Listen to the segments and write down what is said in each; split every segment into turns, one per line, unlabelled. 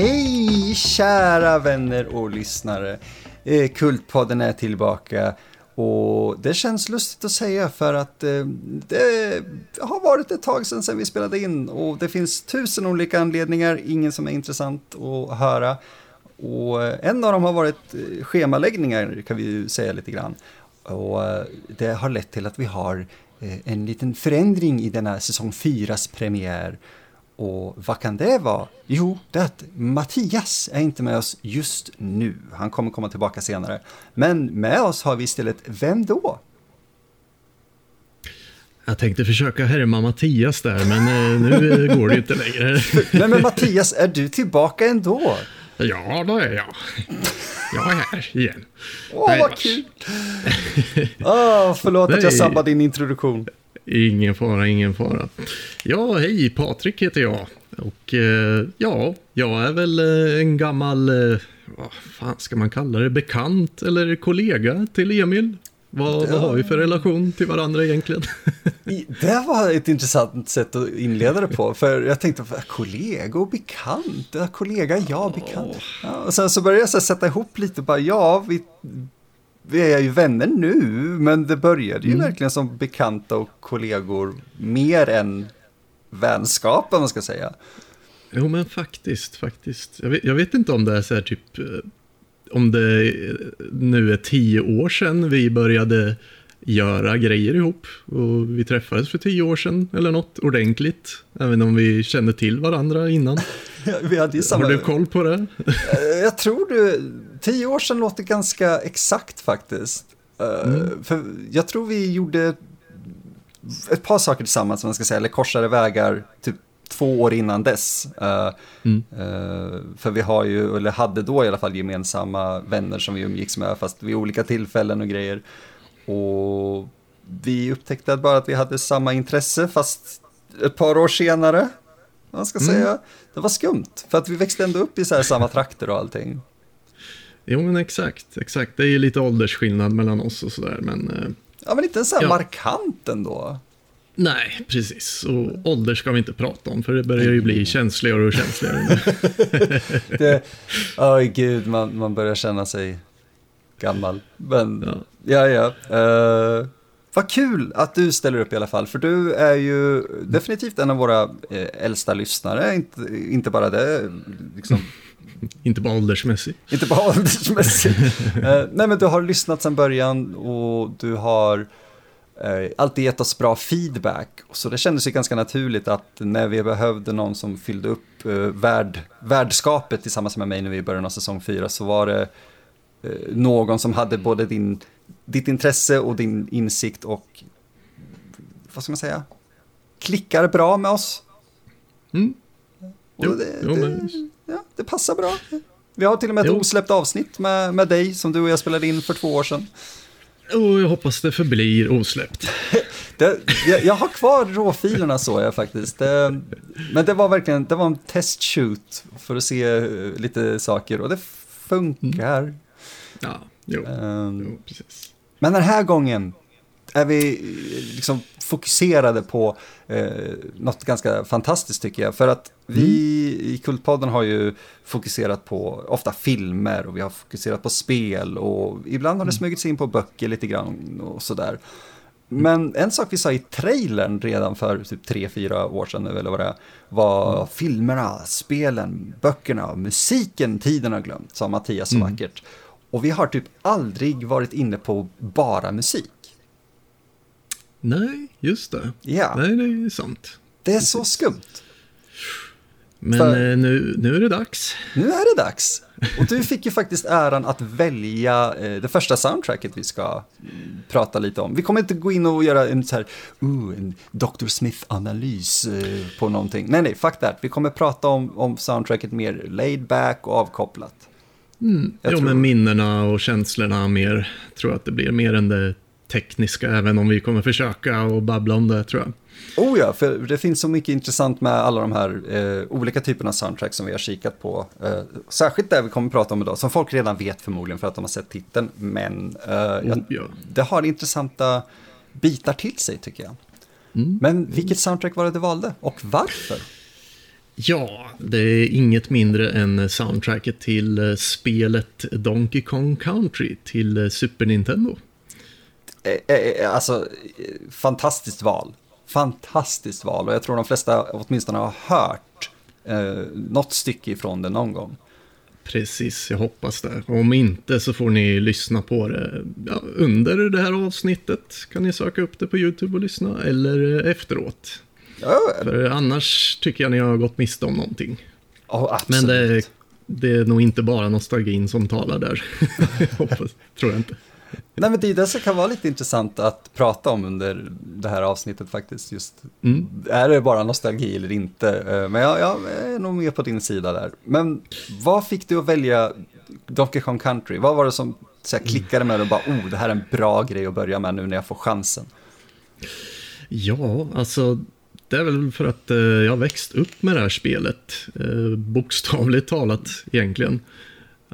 Hej kära vänner och lyssnare. Eh, Kultpodden är tillbaka och det känns lustigt att säga för att eh, det har varit ett tag sedan, sedan vi spelade in och det finns tusen olika anledningar, ingen som är intressant att höra. Och eh, en av dem har varit schemaläggningar kan vi ju säga lite grann. Och det har lett till att vi har en liten förändring i denna säsong 4s premiär. Och vad kan det vara? Jo, det är att Mattias är inte med oss just nu. Han kommer komma tillbaka senare. Men med oss har vi istället, vem då?
Jag tänkte försöka härma Mattias där, men eh, nu går det inte längre.
Nej men Mattias, är du tillbaka ändå?
Ja, då är jag. Jag är här igen.
Åh,
Nej,
vad kul! Åh, förlåt att jag
Nej.
sabbar din introduktion.
Ingen fara, ingen fara. Ja, hej, Patrik heter jag. Och eh, ja, jag är väl eh, en gammal, eh, vad fan ska man kalla det, bekant eller kollega till Emil. Vad, vad har vi för relation till varandra egentligen?
Det var ett intressant sätt att inleda det på, för jag tänkte, kollega och bekant, ja, kollega, ja, bekant. Ja, och sen så började jag så sätta ihop lite, bara, ja, vi, vi är ju vänner nu, men det började ju verkligen som bekanta och kollegor, mer än vänskap, om man ska säga.
Jo, men faktiskt, faktiskt. Jag vet, jag vet inte om det är så här typ, eh, om det eh, nu är tio år sedan vi började göra grejer ihop. Och vi träffades för tio år sedan eller något ordentligt. Även om vi kände till varandra innan.
Vi hade samma...
Har du koll på det?
Eh, Jag tror du, tio år sedan låter ganska exakt faktiskt. Eh, För jag tror vi gjorde ett par saker tillsammans, som man ska säga, eller korsade vägar typ två år innan dess. Eh,
Mm.
för vi har ju, eller hade då i alla fall, gemensamma vänner som vi umgicks med, fast vid olika tillfällen och grejer. Och vi upptäckte bara att vi hade samma intresse, fast ett par år senare, man ska säga. Det var skumt, för att vi växte ändå upp i så här samma trakter och allting.
Jo, men exakt, exakt. Det är ju lite åldersskillnad mellan oss och sådär, men eh,
Ja, men inte så här
Ja.
markant ändå.
nej, precis. Och ålder ska vi inte prata om, för det börjar ju bli känsligare och känsligare.
Det, oj gud, man, man börjar känna sig gammal. Men, ja,
Ja.
ja. Eh, vad kul att du ställer upp i alla fall, för du är ju definitivt en av våra eh, äldsta lyssnare. Inte, inte bara det, liksom,
inte bara åldersmässigt.
inte bara åldersmässigt. Eh, nej, men du har lyssnat sedan början och du har alltid gett oss bra feedback. Så det kändes ju ganska naturligt att när vi behövde någon som fyllde upp eh, värd, värdskapet tillsammans med mig när vi i början av säsong fyra så var det eh, någon som hade både din, ditt intresse och din insikt och vad ska man säga? Klickar bra med oss.
Mm. Jo,
det,
jo,
det, ja, det passar bra. Vi har till och med ett
Jo.
osläppt avsnitt med, med dig som du och jag spelade in för två år sedan.
Och jag hoppas det förblir osläppt.
Det, jag, jag har kvar råfilerna så jag faktiskt. Det, men det var verkligen det var en testshoot för att se eh, lite saker och det funkar.
Ja, jo,
Ehm,
jo precis.
Men den här gången är vi liksom fokuserade på eh, något ganska fantastiskt tycker jag. För att vi i Kultpodden har ju fokuserat på ofta filmer och vi har fokuserat på spel och ibland har det smugit sig in på böcker lite grann och sådär. Men en sak vi sa i trailern redan för typ tre fyra år sedan nu, eller vad det är, var filmerna, spelen, böckerna, musiken tiden har glömt, sa Mattias så vackert. Och vi har typ aldrig varit inne på bara musik.
Nej, just det.
Ja,
Nej, det är sant.
det är så skumt.
Men
För-
eh, nu, nu är det dags.
Nu är det dags. Och du fick ju faktiskt äran att välja eh, det första soundtracket vi ska mm, prata lite om. Vi kommer inte gå in och göra en så här, uh, en Dr. Smith-analys eh, på någonting. Nej, nej, fuck that. Vi kommer prata om, om soundtracket mer laid back och avkopplat.
Mm.
Jag
Jo,
tror-
men minnena och känslorna mer. Tror att det blir mer än det tekniska, även om vi kommer försöka och babbla om det, tror jag.
Oh ja, för det finns så mycket intressant med alla de här eh, olika typerna av soundtrack som vi har kikat på. Eh, särskilt det vi kommer prata om idag, som folk redan vet förmodligen för att de har sett titeln. Men eh, jag,
Oh, ja.
det har intressanta bitar till sig tycker jag.
Mm.
Men vilket soundtrack var det du valde och varför?
Ja, det är inget mindre än soundtracket till eh, spelet Donkey Kong Country till eh, Super Nintendo.
Eh, Alltså, fantastiskt val. Fantastiskt val och jag tror de flesta åtminstone har hört eh, något stycke ifrån det någon gång.
Precis, jag hoppas det. Om inte så får ni lyssna på det ja, under det här avsnittet. Kan ni söka upp det på YouTube och lyssna, eller efteråt.
Ja,
För annars tycker jag ni har gått miste om någonting. Men
absolut.
det, det är nog inte bara nostalgin som talar där. Hoppas, tror jag inte.
Nej, men det är det som kan vara lite intressant att prata om under det här avsnittet faktiskt. Just,
Mm.
Är det bara nostalgi eller inte? Eh, Men jag, jag är nog med på din sida där. Men vad fick du att välja Donkey Kong Country? Vad var det som så här, klickade med dig och bara, oh, det här är en bra grej att börja med nu när jag får chansen?
Ja, alltså det är väl för att eh, jag har växt upp med det här spelet. Eh, bokstavligt talat egentligen.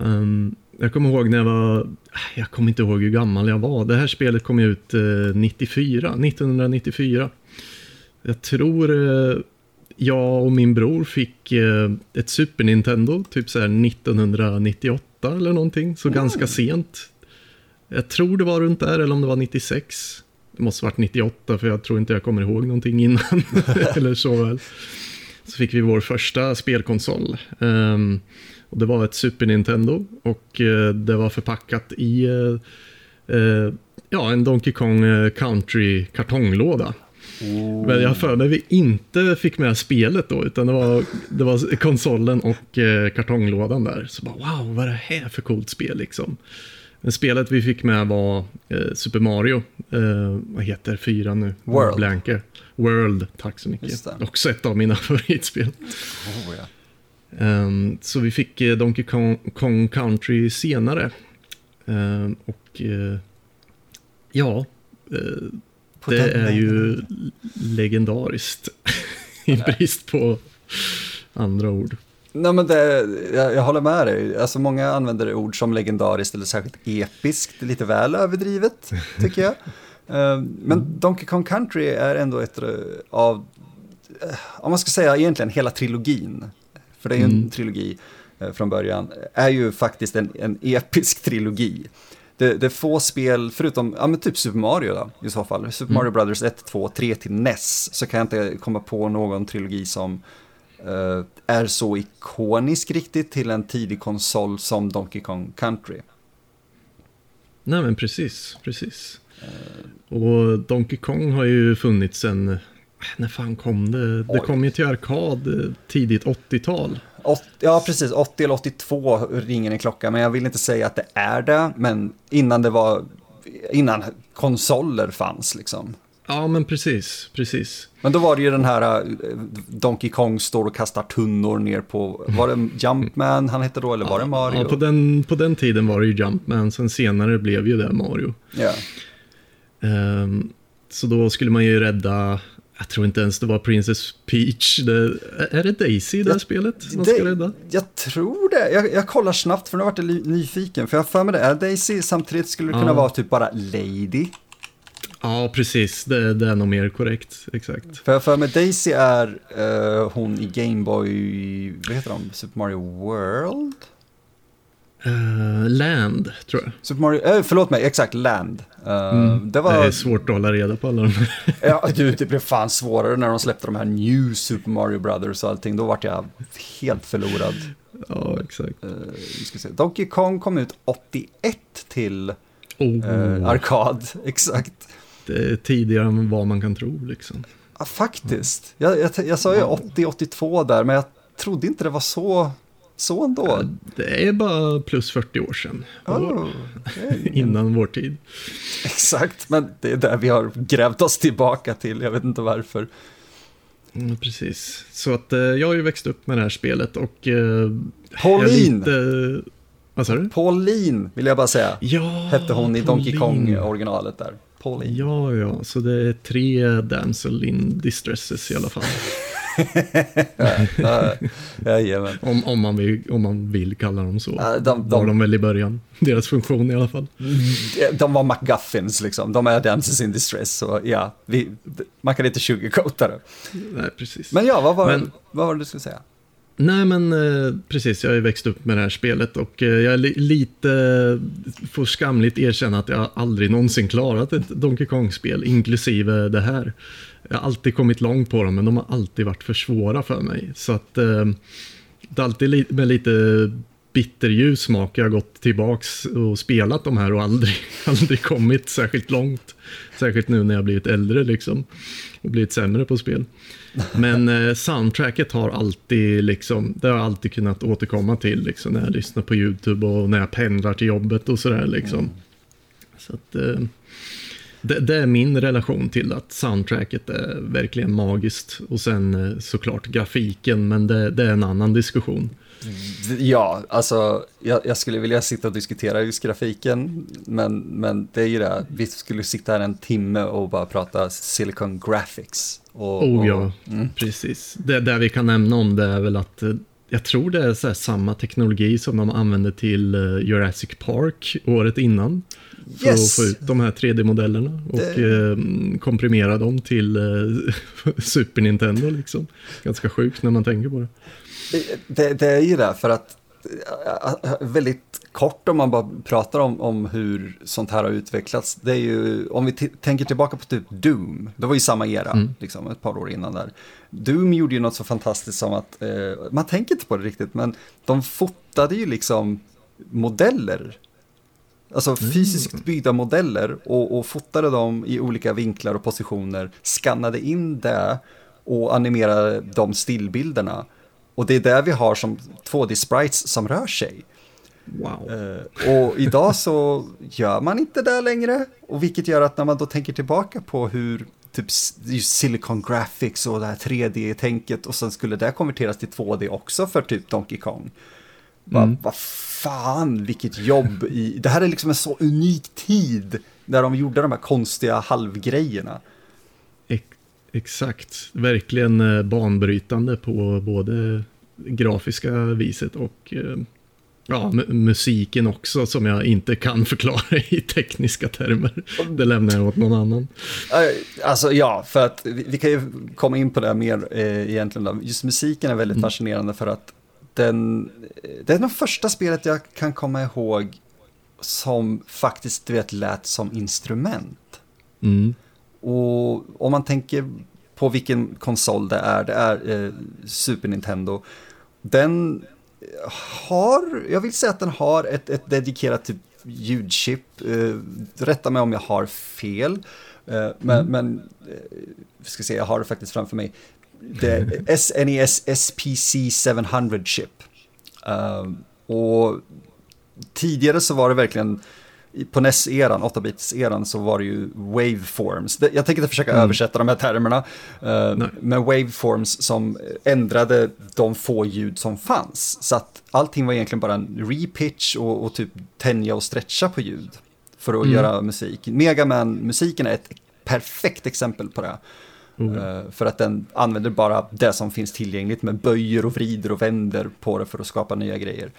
Ehm, jag kommer ihåg när jag var, jag kommer inte ihåg hur gammal jag var. Det här spelet kom ut eh, 94, 1994. Jag tror eh, jag och min bror fick eh, ett Super Nintendo, typ så här 1998 eller någonting. Så ganska sent. Jag tror det var runt där, eller om det var 96. Det måste varit 98, för jag tror inte jag kommer ihåg någonting innan. eller så väl. Så fick vi vår första spelkonsol. Ehm, och det var ett Super Nintendo och eh, det var förpackat i eh, eh, ja, en Donkey Kong Country kartonglåda. Men jag har för mig vi inte fick med spelet då, utan det var, det var konsolen och kartonglådan där. Så bara wow, vad är det här för coolt spel liksom? Spelet vi fick med var eh, Super Mario, eh, vad heter fyra nu?
World.
Blanke. World, tack så mycket. Också ett av mina favoritspel.
Oh, ja.
Ehm, så vi fick eh, Donkey Kong, Kong Country senare. Ehm, och eh, ja,
På
det är ju legendariskt. I brist på andra ord.
Nej, men det, jag, jag håller med dig. Alltså, många använder ord som legendariskt eller särskilt episkt, lite väl överdrivet, tycker jag. Eh, Men Donkey Kong Country är ändå ett eh, av, eh, om man ska säga egentligen hela trilogin, för det är ju en
Mm.
trilogi eh, från början, är ju faktiskt en, en episk trilogi. Det, det är få spel, förutom ja, men typ Super Mario då, i så fall. Super Mario Brothers 1, 2, 3 till NES, så kan jag inte komma på någon trilogi som är så ikonisk riktigt till en tidig konsol som Donkey Kong Country.
Nej men precis, precis. Och Donkey Kong har ju funnits sen, eh, när fan kom det? Det kom ju till arkad eh, tidigt 80-tal.
Åt, ja, precis. 80 eller 82 ringer en klocka, men jag vill inte säga att det är det. Men innan det var, innan konsoler fanns liksom.
Ja men precis, precis.
Men då var det ju den här eh, Donkey Kong står och kastar tunnor ner på, var det Jumpman han hette då, eller var det Mario?
Ja, på, den, på den tiden var det ju Jumpman, sen senare blev ju det Mario.
Ja.
Ehm, så då skulle man ju rädda, jag tror inte ens det var Princess Peach. Det, är det Daisy i det här
Ja,
spelet man ska rädda?
Jag tror det. Jag, jag kollar snabbt för nu vart jag nyfiken. För jag har för mig det är Daisy, samtidigt skulle det kunna
Ja.
vara typ bara Lady.
Ja, precis. Det, det är nog mer korrekt. Exakt.
För jag för mig Daisy är eh, hon i Game Boy, vad heter de? Super Mario World?
Eh, Land, tror jag.
Super Mario, eh, förlåt mig, exakt, Land. Eh,
Mm.
Det var,
Det är svårt att hålla reda på alla de
ja, du, det blev fan svårare när de släppte de här New Super Mario Brothers och allting. Då vart jag helt förlorad.
Ja, exakt.
Se. Donkey Kong kom ut 81 till
Oh,
eh, arkad, exakt.
Är tidigare än vad man kan tro, liksom.
Ja, faktiskt. Jag, jag, jag sa ju 80-82 där, men jag trodde inte det var så, så ändå.
Det är bara plus 40 år sedan.
Oh,
Innan vår tid.
Exakt, men det är där vi har grävt oss tillbaka till. Jag vet inte varför.
Mm, precis. Så att eh, jag har ju växt upp med det här spelet och... Eh,
Pauline!
Vad sa du?
Pauline vill jag bara säga.
Ja,
Hette hon i Donkey. Kong-originalet där. Pauline.
Ja, ja, så det är tre damsel in distresses i alla fall.
Ja, Jajamän.
Om, om, man, vill, om man vill kalla dem så.
Ja, de-
Var
de-
de väl i början. Deras funktion i alla fall.
De var McGuffins liksom. De är Damsels in Distress. Så ja, vi, man kan inte sugarcoata det.
Nej, precis.
Men ja, vad var,
Men-
vad var det du skulle säga?
Nej men eh, precis, jag har ju växt upp med det här spelet och eh, jag är lite, får skamligt erkänna att jag aldrig någonsin klarat ett Donkey Kong-spel, inklusive det här. Jag har alltid kommit långt på dem, men de har alltid varit för svåra för mig. Så att eh, det är alltid med lite bitterljus smak jag har gått tillbaks och spelat de här och aldrig, aldrig kommit särskilt långt. Särskilt nu när jag blivit äldre liksom och blivit sämre på spel. Men eh, soundtracket har alltid liksom, det har jag alltid kunnat återkomma till liksom, när jag lyssnar på YouTube och när jag pendlar till jobbet och sådär liksom. Mm. Så att, eh, det, det, är min relation till att soundtracket är verkligen magiskt. Och sen eh, såklart grafiken, men det, det är en annan diskussion.
Ja, alltså jag, jag, skulle vilja sitta och diskutera just grafiken, men, men det är ju det, vi skulle sitta här en timme och bara prata Silicon Graphics. Och,
oh ja, mm. precis. Det där vi kan nämna om det är väl att eh, jag tror det är samma teknologi som de använde till eh, Jurassic Park året innan. För yes. att få ut de här 3D-modellerna och det... eh, komprimera dem till eh, Super Nintendo. Liksom. Ganska sjukt när man tänker på det.
Det, det är ju det, för att väldigt kort om man bara pratar om, om hur sånt här har utvecklats. Det är ju, om vi tänker tillbaka på typ Doom, det var ju samma era, mm. liksom, ett par år innan där. Doom gjorde ju något så fantastiskt som att, eh, man tänker inte på det riktigt, men de fotade ju liksom modeller. Alltså mm. fysiskt byggda modeller och, och fotade dem i olika vinklar och positioner, skannade in det och animerade de stillbilderna. Och det är där vi har som 2D-sprites som rör sig.
Wow.
Uh, och idag så gör man inte det längre. Och vilket gör att när man då tänker tillbaka på hur typ Silicon Graphics och det här 3D-tänket och sen skulle det konverteras till 2D också för typ Donkey Kong. Mm. Vad fan, vilket jobb i... Det här är liksom en så unik tid där de gjorde de här konstiga halvgrejerna.
Exakt, verkligen eh, banbrytande på både grafiska viset och eh, ja, musiken också som jag inte kan förklara i tekniska termer. Det lämnar jag åt någon annan.
Alltså ja, för att vi kan ju komma in på det mer eh, egentligen. Då. Just musiken är väldigt mm. fascinerande för att den, det är det första spelet jag kan komma ihåg som faktiskt du vet, lät som instrument.
Mm.
Och om man tänker på vilken konsol det är, det är eh, Super Nintendo. Den har, jag vill säga att den har ett, ett dedikerat typ ljudchip. Eh, rätta mig om jag har fel. Eh, men, mm. men eh, ska se, jag har det faktiskt framför mig. Det SNES SPC 700 chip. Uh, och tidigare så var det verkligen på NES-eran, 8-bits-eran, så var det ju waveforms. Jag tänker inte försöka mm. översätta de här termerna, uh, men waveforms som ändrade de få ljud som fanns. Så att allting var egentligen bara en repitch och, och typ tänja och stretcha på ljud för att mm. göra musik. Megaman-musiken är ett perfekt exempel på det. Mm. Uh, för att den använder bara det som finns tillgängligt med böjer och vrider och vänder på det för att skapa nya grejer.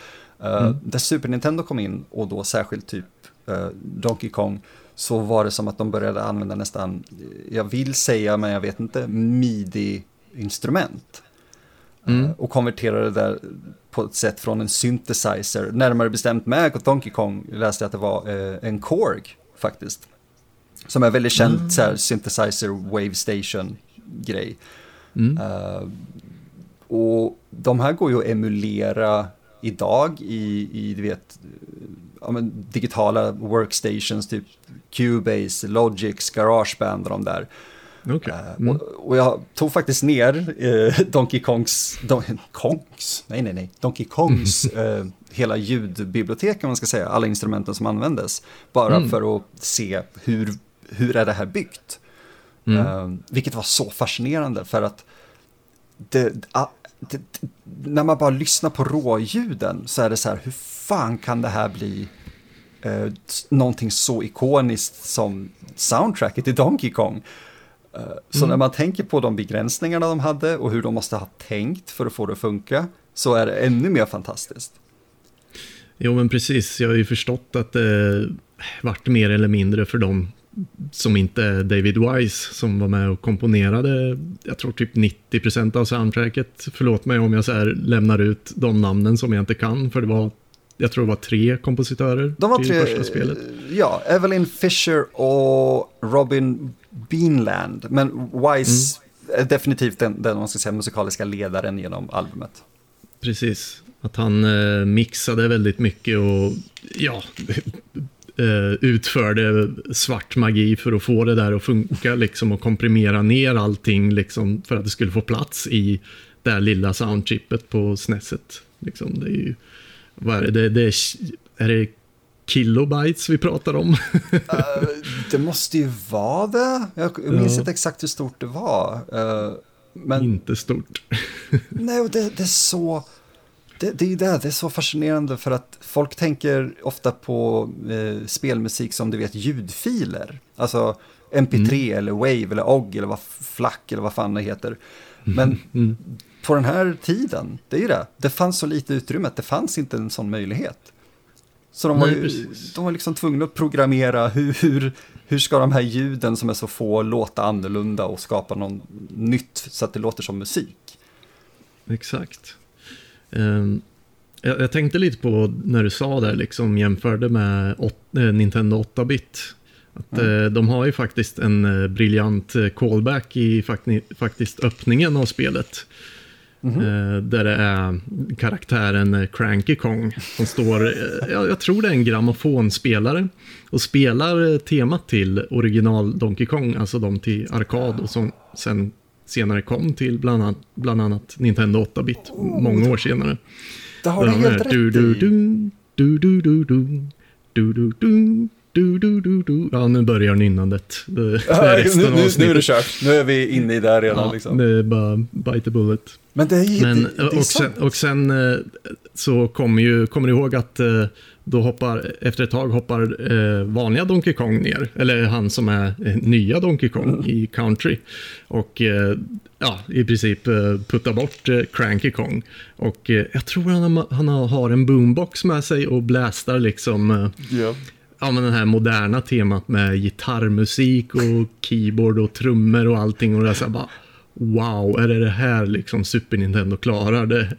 Uh, mm. Där Super Nintendo kom in och då särskilt typ uh, Donkey Kong så var det som att de började använda nästan, jag vill säga men jag vet inte, midi-instrument. Mm. Och konverterade det där på ett sätt från en synthesizer, närmare bestämt med Donkey Kong läste jag att det var en Korg faktiskt. Som är väldigt känt mm. så här, synthesizer wave station grej. Mm. Uh, och de här går ju att emulera idag i, i du vet, ja, digitala workstations, typ Cubase, Logics, Garageband och de där.
Okay. Eh, mm.
och, och, jag tog faktiskt ner eh, Donkey Kongs, Don, Kongs, nej nej nej, Donkey Kongs eh, hela ljudbibliotek om man ska säga, alla instrumenten som användes. Bara mm. för att se hur hur är det här byggt? Mm. Uh, vilket var så fascinerande för att det, uh, det, när man bara lyssnar på råljuden så är det så här, hur fan kan det här bli uh, någonting så ikoniskt som soundtracket i Donkey Kong? Uh, så mm. när man tänker på de begränsningarna de hade och hur de måste ha tänkt för att få det att funka så är det ännu mer fantastiskt.
Jo men precis, jag har ju förstått att det vart mer eller mindre för dem som inte är David Wise som var med och komponerade, jag tror typ 90% av soundtracket. Förlåt mig om jag så här lämnar ut de namnen som jag inte kan, för det var, jag tror det var tre kompositörer
De var
till
tre,
första spelet.
ja, Evelyn Fisher och Robin Beanland. Men Wise är definitivt den, den man ska säga, musikaliska ledaren genom albumet.
Precis, att han eh, mixade väldigt mycket och ja, eh, utförde svart magi för att få det där att funka liksom och komprimera ner allting liksom för att det skulle få plats i det här lilla soundchippet på SNESet. Liksom, det är ju, vad är det, det, det är, är det kilobytes vi pratar om?
Uh, det måste ju vara det. Jag minns
Ja.
inte exakt hur stort det var. Uh, men
Inte stort.
nej, och det, det är så... Det, det är det, det är så fascinerande för att folk tänker ofta på eh, spelmusik som du vet ljudfiler. Alltså MP3 eller Wave eller OGG eller vad FLAC eller vad fan det heter. Men
Mm.
På den här tiden, det är ju det, det fanns så lite utrymme att det fanns inte en sån möjlighet. Så de var,
Nej,
ju,
precis.
de var liksom tvungna att programmera hur, hur, hur ska de här ljuden som är så få låta annorlunda och skapa något nytt så att det låter som musik.
Exakt. Ehm, jag, jag tänkte lite på när du sa det, liksom jämförde med åt, eh, Nintendo 8-bit. Att,
Mm.
eh, de har ju faktiskt en eh, briljant callback i fakti, faktiskt öppningen av spelet.
Mhm.
Eh, där det är karaktären eh, Cranky Kong som står, eh, jag, jag tror det är en grammofonspelare och spelar temat till original Donkey Kong, alltså de till arkad och som sen senare kom till bland annat, bland annat Nintendo 8-bit många år senare.
Det har du helt rätt
du, du,
i.
du, du, du, du, du, du, du, du, du, du, du, du. Ja, nu börjar nynnandet. Det,
Ja, nu, nu, nu är det kört, nu är vi inne i det redan.
Ja,
liksom.
det är bara bite the bullet.
Men det är
Men,
det, det är
och, sen, och sen eh, så kommer ju, kommer du ihåg att eh, då hoppar, efter ett tag hoppar eh, vanliga Donkey Kong ner, eller han som är eh, nya Donkey Kong
Mm.
i Country. Och eh, ja, i princip eh, puttar bort eh, Cranky Kong. Och eh, jag tror han, han har- en boombox med sig och blästar liksom eh,
Ja.
men den här moderna temat med gitarrmusik och keyboard och trummor och allting. Och det är så här bara, wow, är det det här liksom Super Nintendo klarar? Det,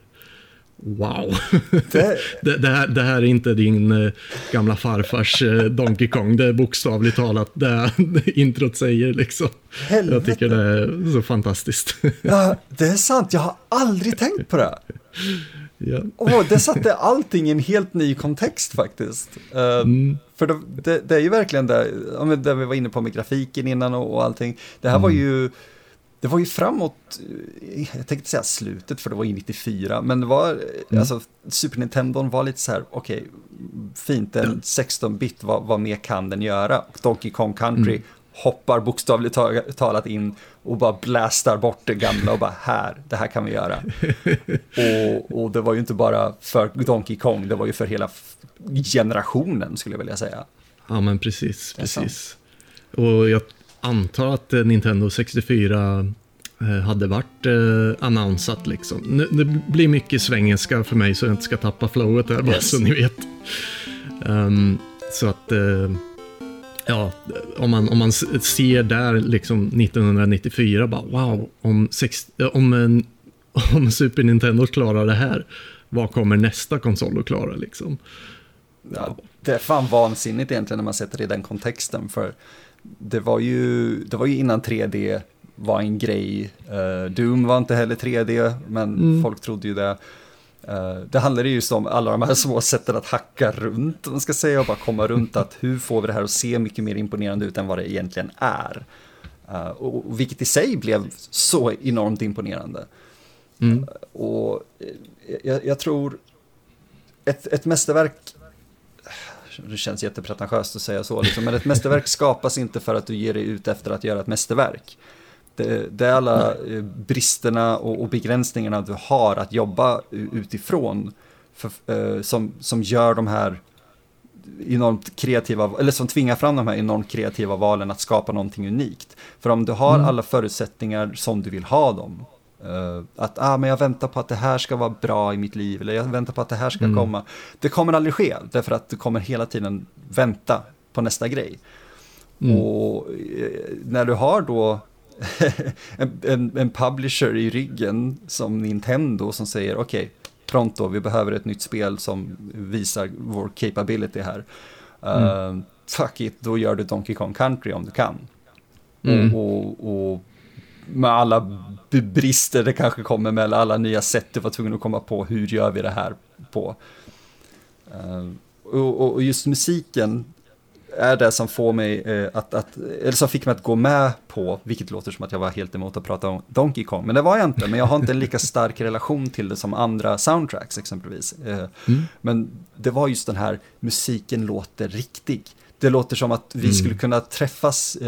wow.
Det,
Det, det, här, det här är inte din eh, gamla farfars eh, Donkey Kong. Det är bokstavligt talat det introt säger liksom.
Helvete.
Jag tycker det är så fantastiskt.
ja, det är sant, jag har aldrig tänkt på det.
ja.
Åh, det satte allting i en helt ny kontext faktiskt. Eh,
Mm.
För det, det, det är ju verkligen det, det vi var inne på med grafiken innan och, och allting. Det här var
Mm.
ju, det var ju framåt, eh, jag tänkte säga slutet för det var ju 94, men det var,
Mm.
alltså Super Nintendo var lite så här, okej, fint, en 16-bit, vad, vad mer kan den göra? Och Donkey Kong Country
Mm.
Hoppar bokstavligt ta- talat in och bara blastar bort det gamla och bara här, det här kan vi göra. och, och det var ju inte bara för Donkey Kong, det var ju för hela generationen skulle jag vilja säga.
Ja, men precis. Precis. Och jag antar att Nintendo 64 eh, hade varit eh, annonsat liksom. Nu, det blir mycket svengelska för mig så jag inte ska tappa flowet här bara
Yes.
så ni vet. Ehm, så att, eh, ja, om man, om man ser där liksom 1994, bara wow, om, sex, om, en, om Super Nintendo klarar det här, vad kommer nästa konsol att klara liksom?
Ja, det är fan vansinnigt egentligen när man sätter det i den kontexten. För det var ju, det var ju innan 3D var en grej. Eh, Doom var inte heller 3D, men
Mm.
folk trodde ju det. Eh, det handlade ju om alla de här små sätten att hacka runt, om man ska säga, och bara komma runt att hur får vi det här att se mycket mer imponerande ut än vad det egentligen är. Eh, och, och vilket i sig blev så enormt imponerande.
Mm.
Och eh, jag, jag tror ett, ett mästerverk, det känns jättepretentiöst att säga så, liksom, men ett mästerverk skapas inte för att du ger dig ut efter att göra ett mästerverk. Det, det är alla eh, bristerna och, och begränsningarna du har att jobba utifrån för, eh, som, som gör de här enormt kreativa, eller som tvingar fram de här enormt kreativa valen att skapa någonting unikt. För om du har
Mm.
alla förutsättningar som du vill ha dem, eh, att ah, men jag väntar på att det här ska vara bra i mitt liv, eller jag väntar på att det här ska
Mm.
komma. Det kommer aldrig ske, därför att du kommer hela tiden vänta på nästa grej. Mm. Och när du har då en, en, en, publisher i ryggen som Nintendo som säger okej, okay, pronto, vi behöver ett nytt spel som visar vår capability här. Mm. Uh, fuck it, då gör du Donkey Kong Country om du kan. Mm. Och, och, med alla brister det kanske kommer med, alla nya sätt du var tvungen att komma på, hur gör vi det här på? Uh, och, och, just musiken är det som får mig uh, att, att, eller som fick mig att gå med på, vilket låter som att jag var helt emot att prata om Donkey Kong, men det var jag inte, men jag har inte en lika stark relation till det som andra soundtracks exempelvis. Uh, mm. Men det var just den här, musiken låter riktig. Det låter som att vi mm. skulle kunna träffas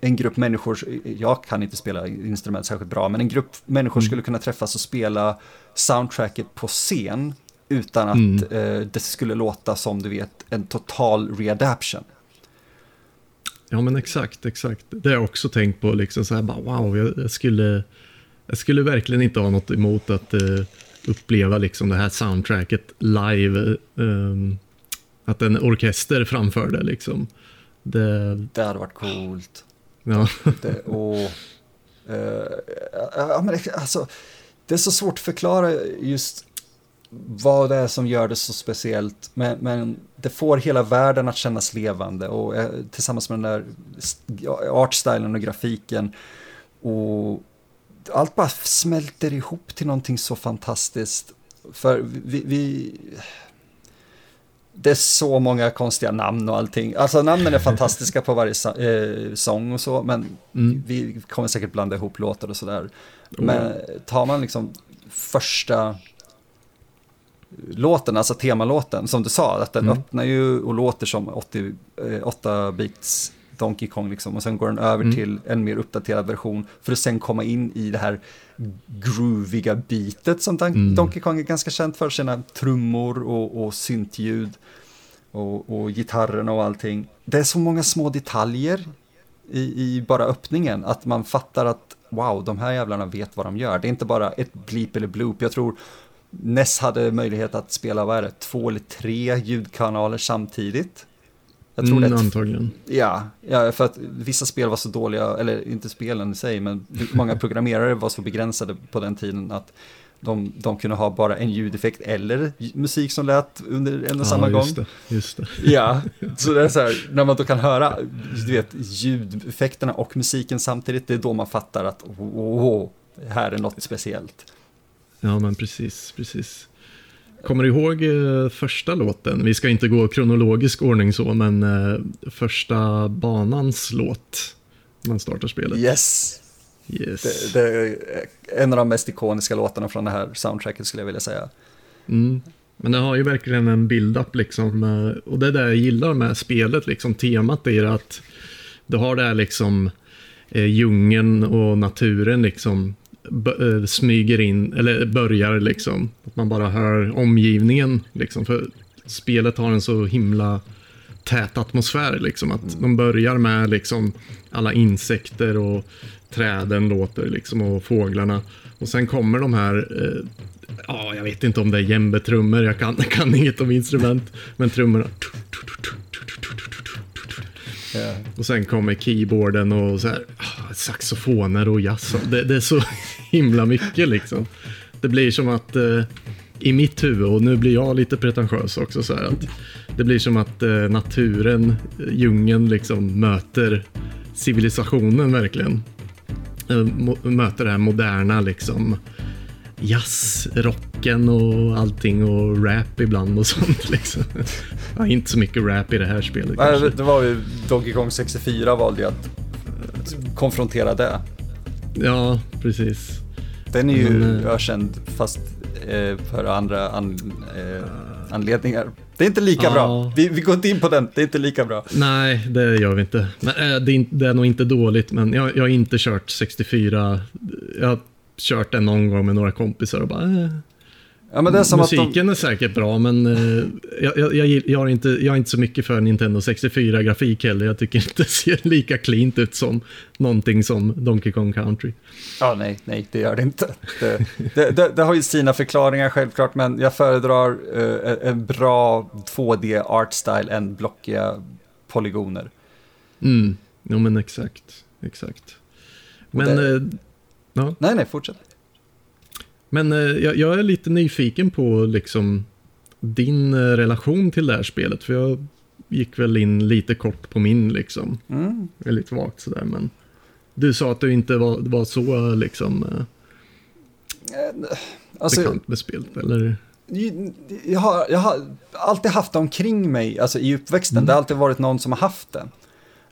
en grupp människor, jag kan inte spela instrument särskilt bra, men en grupp människor mm. skulle kunna träffas och spela soundtracket på scen utan att mm. eh, det skulle låta som du vet en total readaption.
Ja men exakt, exakt. Det har jag också tänkt på, liksom så här bara wow, jag, jag skulle, jag skulle verkligen inte ha något emot att uh, uppleva liksom det här soundtracket live. Um, att en orkester framför det liksom.
Det, det hade varit coolt.
Ja.
Det, och, uh, ja, men alltså, det är så svårt att förklara just vad det är som gör det så speciellt. Men, men det får hela världen att kännas levande och eh, tillsammans med den där artstylen och grafiken. Och allt bara smälter ihop till någonting så fantastiskt. För vi, vi det är så många konstiga namn och allting. Alltså namnen är fantastiska på varje eh, sång och så, men mm. vi kommer säkert blanda ihop låtar och sådär. Men tar man liksom första låten, alltså temalåten, som du sa, att den mm. öppnar ju och låter som 8-bits eh, Donkey Kong liksom, och sen går den över mm. till en mer uppdaterad version för att sen komma in i det här grooviga bitet som mm. Donkey Kong är ganska känt för, sina trummor och, och syntljud och, och gitarrerna och allting. Det är så många små detaljer i, i bara öppningen att man fattar att wow, de här jävlarna vet vad de gör. Det är inte bara ett bleep eller bloop. Jag tror Ness hade möjlighet att spela, vad är det, två eller tre ljudkanaler samtidigt.
Jag tror mm, det antagligen.
Ja, ja, för att vissa spel var så dåliga, eller inte spelen i sig, men många programmerare var så begränsade på den tiden att de, de kunde ha bara en ljudeffekt eller musik som lät under en och ja, samma
just
gång.
Det, just det.
Ja, så det är så här, när man då kan höra du vet, ljudeffekterna och musiken samtidigt, det är då man fattar att oh, här är något speciellt.
Ja, men precis, precis. Kommer du ihåg eh, första låten? Vi ska inte gå kronologisk ordning så, men eh, första banans låt man startar spelet.
Yes.
yes.
Det, det, är en av de mest ikoniska låtarna från det här soundtracket skulle jag vilja säga.
Mm. Men det har ju verkligen en build-up liksom. Eh, och det är det jag gillar med spelet, liksom temat är att du har det här liksom eh, djungeln och naturen liksom smyger in, eller börjar liksom. Att man bara hör omgivningen liksom. För spelet har en så himla tät atmosfär liksom. Att de börjar med liksom alla insekter och träden låter liksom och fåglarna. Och sen kommer de här, eh, ja jag vet inte om det är djembetrummor, jag kan, kan inget om instrument. Men trummorna. Yeah. Och sen kommer keyboarden och så här, ah, saxofoner och jazz. Det, det, är så himla mycket liksom. Det blir som att eh, i mitt huvud, och nu blir jag lite pretentiös också, så här, att det blir som att eh, naturen, djungeln liksom möter civilisationen verkligen. Eh, möter det här moderna liksom jazzrocken och allting och rap ibland och sånt liksom. Ja, inte så mycket rap i det här spelet
Nej, kanske. Det var ju Donkey Kong 64 valde ju att konfrontera det.
Ja, precis.
Den är ju Men, eh, ökänd fast eh, för andra an, eh, anledningar. Det är inte lika ja. bra. Vi, vi går inte in på den, det är inte lika bra.
Nej, det gör vi inte. Men, äh, det, är, det är nog inte dåligt, men jag, jag har inte kört 64. Jag kört den någon gång med några kompisar och bara... Äh. Ja, men det är som Musiken de... är säkert bra, men uh, jag, jag, jag, har inte, jag är inte så mycket för Nintendo 64-grafik heller. Jag tycker inte det ser lika cleant ut som någonting som Donkey Kong Country.
Ja, nej, nej, det gör det inte. Det, det, det, det har ju sina förklaringar självklart, men jag föredrar uh, en bra 2D art style än blockiga polygoner.
Mm. Jo men exakt, exakt. Men, eh, ja.
Nej, nej, fortsätt.
Men eh, jag, jag är lite nyfiken på liksom din eh, relation till det här spelet. För jag gick väl in lite kort på min liksom.
Mm.
Väldigt vagt sådär men. Du sa att du inte var, var så liksom eh,
Alltså,
bekant med spelet eller?
jag, har, jag har alltid haft det omkring mig, alltså i uppväxten. Det har alltid varit någon som har haft det.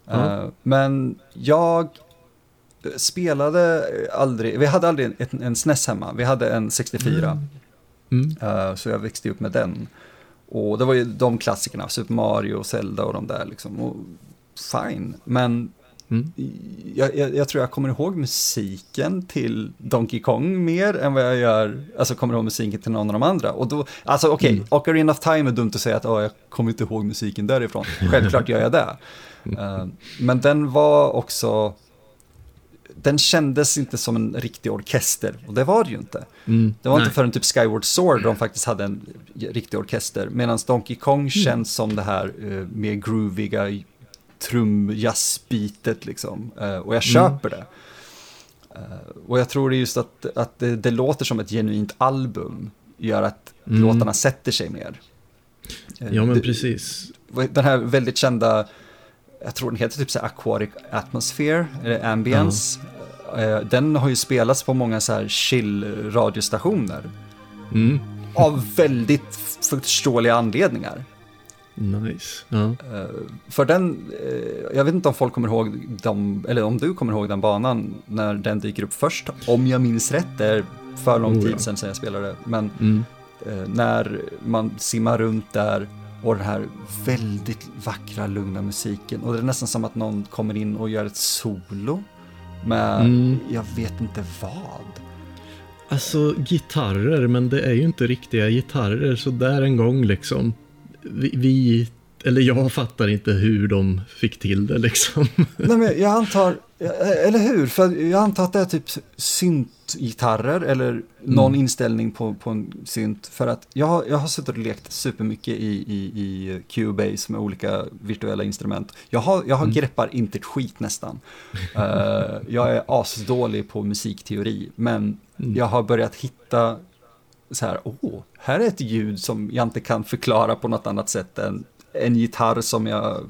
Ja.
Eh, men jag spelade aldrig, vi hade aldrig en, en SNES hemma, vi hade en 64.
Mm.
Eh, så jag växte upp med den. Och det var ju de klassikerna, Super Mario, Zelda och de där liksom. Och fine, men
Mm.
jag, jag, jag tror jag kommer ihåg musiken till Donkey Kong mer än vad jag gör, alltså kommer ihåg musiken till någon av de andra. Och då, alltså okej,
Mm.
Ocarina of Time är dumt att säga att "Åh, jag kommer inte ihåg musiken därifrån. Självklart gör jag det. Eh, men den var också, den kändes inte som en riktig orkester, och det var det ju inte.
Mm.
Det var
Nej.
inte förrän typ Skyward Sword de faktiskt hade en riktig orkester. Medan Donkey Kong
Mm.
känns som det här eh, mer grooviga trumjazzbitet liksom. Eh, och jag köper det. Eh, och jag tror det är just att, att det, det låter som ett genuint album. Gör att
Mm.
låtarna sätter sig mer. Eh,
Ja men precis.
Den här väldigt kända, jag tror den heter typ så Aquatic Atmosphere, eller Ambience. Eh, Den har ju spelats på många så här chill radiostationer.
Mm.
Av väldigt förståeliga anledningar.
Nice. Ja.
Eh, För den, eh, jag vet inte om folk kommer ihåg dem, eller om du kommer ihåg den banan när den dyker upp först. Om jag minns rätt, det är för lång
Oh,
tid sedan sedan jag spelade. Men
Mm.
när man simmar runt där och den här väldigt vackra, lugna musiken. Och det är nästan som att någon kommer in och gör ett solo med,
Mm.
jag vet inte vad.
Alltså gitarrer, men det är ju inte riktiga gitarrer så där en gång liksom. Vi, vi eller jag fattar inte hur de fick till det liksom.
Nej, men jag antar, eller hur? För jag antar att det är typ syntgitarrer eller någon inställning på, på en synt. För att jag, har- jag har suttit och lekt supermycket i, i, i Cubase med olika virtuella instrument. Jag, har, jag har greppar inte ett skit nästan. Eh, jag är asdålig på musikteori, men jag har börjat hitta så här, åh, här är ett ljud som jag inte kan förklara på något annat sätt än en gitarr som jag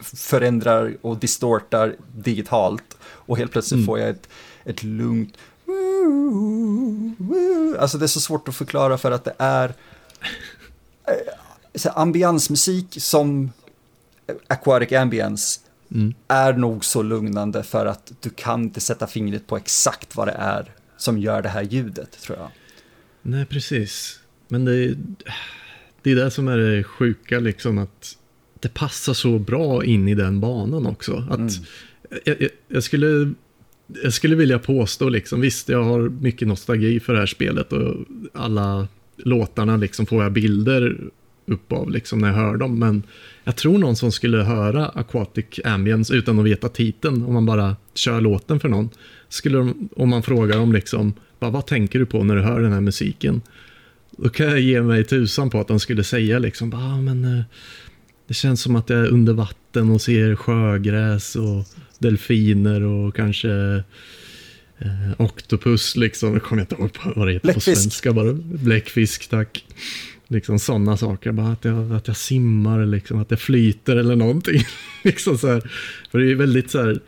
förändrar och distortar digitalt. Och helt plötsligt får jag ett, ett lugnt Alltså det är så svårt att förklara för att det är eh, så ambiansmusik som Aquatic Ambience
Mm.
är nog så lugnande för att du kan inte sätta fingret på exakt vad det är som gör det här ljudet, tror jag.
Nej, precis. Men det är, det är det som är det sjuka liksom att det passar så bra in i den banan också. Att
Mm.
jag, jag, jag skulle jag skulle vilja påstå, liksom, visst jag har mycket nostalgi för det här spelet och alla låtarna liksom får jag bilder upp av liksom, när jag hör dem. Men jag tror någon som skulle höra Aquatic Ambience utan att veta titeln, om man bara kör låten för någon, skulle de, om man frågar dem liksom, bara, vad tänker du på när du hör den här musiken? Då kan jag ge mig tusan på att de skulle säga liksom, ah, men eh, det känns som att jag är under vatten och ser sjögräs och delfiner och kanske eh, Octopus liksom. Jag kommer inte ihåg vad det heter på
Bläckfisk.
svenska bara. Bläckfisk, tack. Liksom sådana saker. Bara att jag, att jag simmar, liksom, att jag flyter eller någonting. liksom så här. För det är väldigt så här,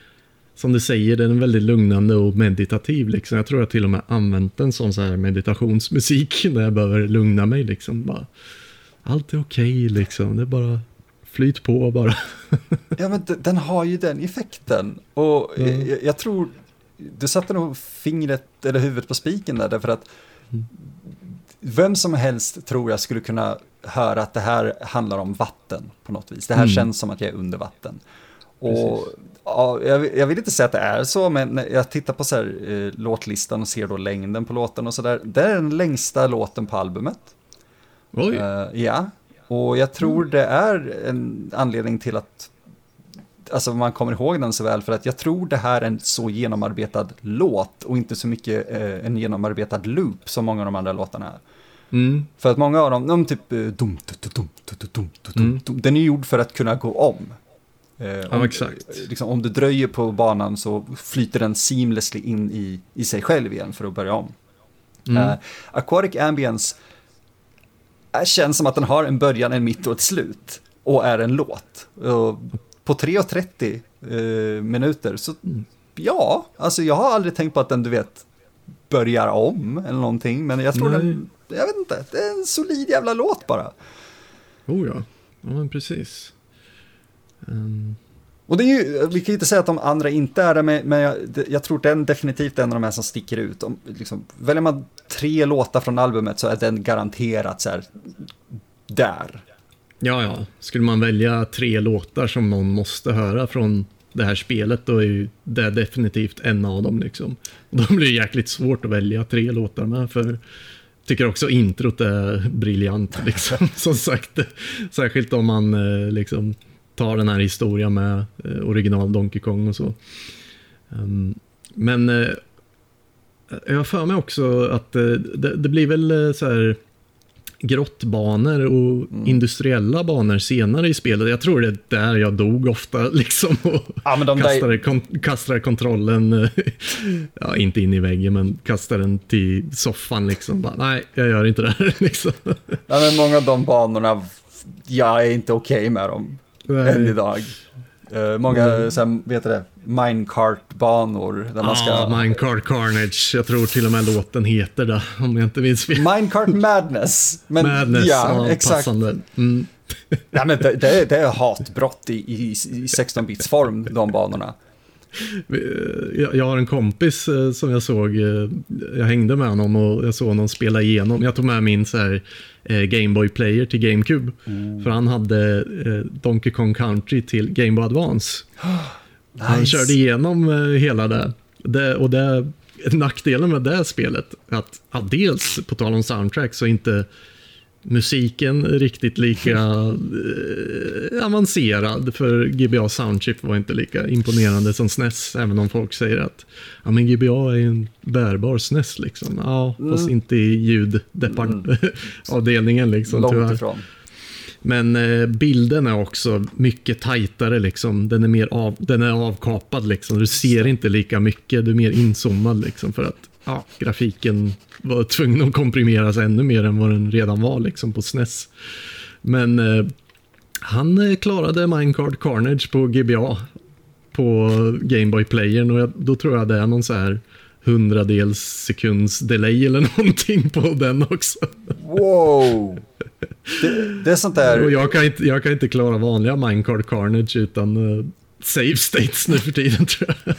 som du säger, den är väldigt lugnande och meditativ. Liksom. Jag tror jag till och med använt den som så här meditationsmusik när jag behöver lugna mig. Liksom. Bara, allt är okej, liksom. det är bara flyt på bara.
Ja, men den har ju den effekten. Och
Mm.
jag, jag tror, du satte nog fingret eller huvudet på spiken där, därför att vem som helst tror jag skulle kunna höra att det här handlar om vatten på något vis. Det här
Mm.
känns som att jag är under vatten. Och
Precis.
Ja, jag, vill- jag vill inte säga att det är så, men när jag tittar på så här, eh, låtlistan och ser då längden på låten och så där. Det är den längsta låten på albumet.
Oj,
Eh, ja, och jag tror det är en anledning till att alltså man kommer ihåg den så väl för att jag tror det här är en så genomarbetad låt och inte så mycket eh, en genomarbetad loop som många av de andra låtarna är.
mm,
För att många av dem, de typ eh, dum, dum, dum, dum, dum, dum, dum,
Mm.
dum, den är gjord för att kunna gå om. Eh,
om, exakt.
Liksom, om du dröjer på banan så flyter den seamlessly in i, i sig själv igen för att börja om. Mm. Uh, Aquatic Ambience känns som att den har en början, en mitt och ett slut. Och är en låt. Uh, på 3.30 uh, minuter så, ja, alltså jag har aldrig tänkt på att den, du vet, börjar om eller någonting. Men jag tror Nej. den, jag vet inte, det är en solid jävla låt bara.
Oh ja, ja men precis.
Um... Och det är ju, vi kan ju inte säga att de andra inte är det, men jag, jag tror den definitivt är en av de här som sticker ut. Om, liksom, väljer man tre låtar från albumet så är den garanterat så här, där.
Ja, ja. Skulle man välja tre låtar som någon måste höra från det här spelet, då är ju det definitivt en av dem. Liksom. Då blir det jäkligt svårt att välja tre låtar med, för tycker också introt är briljant. Liksom. Som sagt, särskilt om man eh, liksom tar den här historien med eh, original Donkey Kong och så. Um, men eh, jag har för mig också att det, det blir väl så här grottbanor och mm. industriella banor senare i spelet. Jag tror det är där jag dog ofta liksom och ja, kastade, där... kon kastade kontrollen, ja inte in i väggen men kastade den till soffan liksom. Bara, nej, jag gör inte det här liksom.
Ja, men många av de banorna, jag är inte okej okay med dem nej. än idag. Uh, många, mm. sen, vet du det, minecart-banor. Där man ska...
Ja, minecart carnage. Jag tror till och med låten heter det, om jag inte minns fel.
Minecart madness. Men,
madness, ja, ja exakt. passande. Mm.
ja, men det, det, är, det är hatbrott i, i, i 16-bits form, de banorna.
Jag har en kompis eh, som jag såg, eh, jag hängde med honom och jag såg honom spela igenom. Jag tog med min så här eh, Gameboy Player till GameCube. Mm. För han hade Donkey Kong Country till Game Boy Advance. nice. Han körde igenom hela det. det och det, nackdelen med det spelet, att ja, dels på tal om soundtrack så inte musiken riktigt lika eh, avancerad för GBA Soundchip var inte lika imponerande som SNES även om folk säger att ja, men GBA är en bärbar SNES liksom. Ja, mm. fast inte i ljudavdelningen mm. liksom
Långt tyvärr. ifrån.
Men eh, bilden är också mycket tajtare liksom. Den är mer av, den är avkapad liksom. Du ser inte lika mycket, du är mer inzoomad liksom för att ja, grafiken var tvungen att komprimeras ännu mer än vad den redan var liksom på SNES. Men eh, han eh, klarade Minecart Carnage på GBA på Gameboy Playern och jag, då tror jag det är någon så här hundradels sekunds delay eller någonting på den också.
Wow! Det, det är sånt där...
Och jag kan inte, jag kan inte klara vanliga Minecart Carnage utan uh, save states nu för tiden tror jag.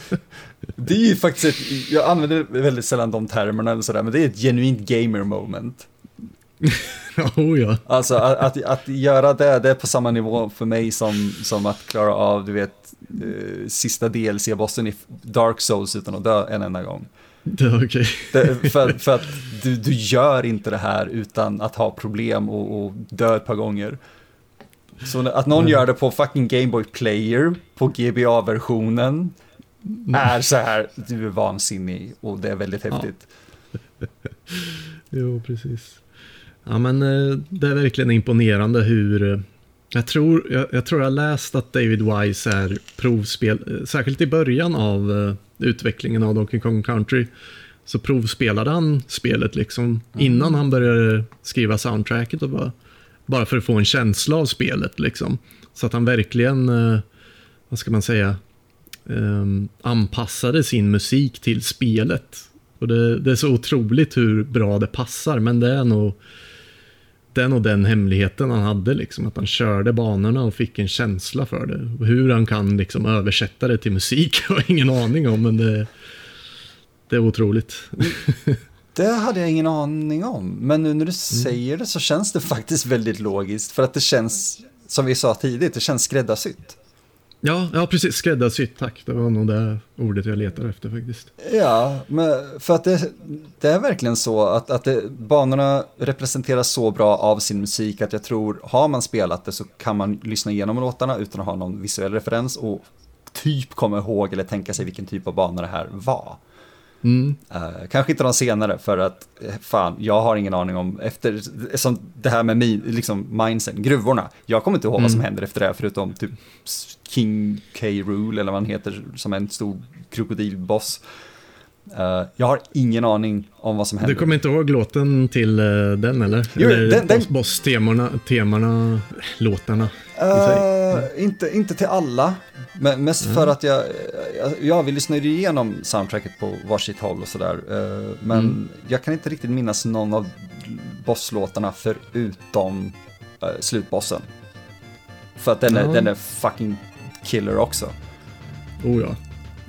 Det är ju faktiskt ett, jag använder väldigt sällan de termerna eller sådär, men det är ett genuint gamer moment.
oh ja.
Alltså att, att, att, göra det, det är på samma nivå för mig som, som att klara av, du vet, uh, sista DLC-bossen i Dark Souls utan att dö en enda gång.
Det.
Okay. för, för att du, du gör inte det här utan att ha problem och, och dö ett par gånger. Så att någon gör det på fucking Gameboy Player, på GBA-versionen, mm. är så här, du är vansinnig och det är väldigt häftigt.
Ja. jo, precis. Ja, men eh, det är verkligen imponerande hur... Eh, jag tror jag, jag tror jag läst att David Wise är provspel, eh, särskilt i början av utvecklingen av Donkey Kong Country, så provspelade han spelet liksom mm. innan han började skriva soundtracket och bara, bara för att få en känsla av spelet liksom. Så att han verkligen, vad ska man säga, um, anpassade sin musik till spelet. Och det, det, är så otroligt hur bra det passar, men det är nog det är nog den hemligheten han hade, liksom, att han körde banorna och fick en känsla för det. Hur han kan liksom översätta det till musik har jag ingen aning om, men det, det är otroligt.
Det hade jag ingen aning om, men nu när du mm. säger det så känns det faktiskt väldigt logiskt, för att det känns, som vi sa tidigt, det känns skräddarsytt.
Ja, ja precis. Skräddarsytt, tack. Det var nog det ordet jag letade efter faktiskt.
Ja, men för att det, det är verkligen så att, att det, banorna representeras så bra av sin musik att jag tror, har man spelat det så kan man lyssna igenom låtarna utan att ha någon visuell referens och typ komma ihåg eller tänka sig vilken typ av bana det här var.
Mm.
Uh, kanske inte de senare, för att eh, fan, jag har ingen aning om, efter, som det här med min, liksom mindsen, gruvorna, jag kommer inte ihåg mm. vad som mm. händer efter det, förutom typ King K. Rule, eller vad han heter, som är en stor krokodilboss. Uh, jag har ingen aning om vad som händer.
Du kommer inte ihåg låten till uh, den eller? Jo, eller den, den... boss-temorna, temorna, låtarna?
Uh, inte, inte till alla, men mest mm. för att jag, ja, vi lyssnade igenom soundtracket på varsitt håll och sådär. men mm. jag kan inte riktigt minnas någon av bosslåtarna förutom slutbossen. För att den är, den är fucking killer också.
Oh ja.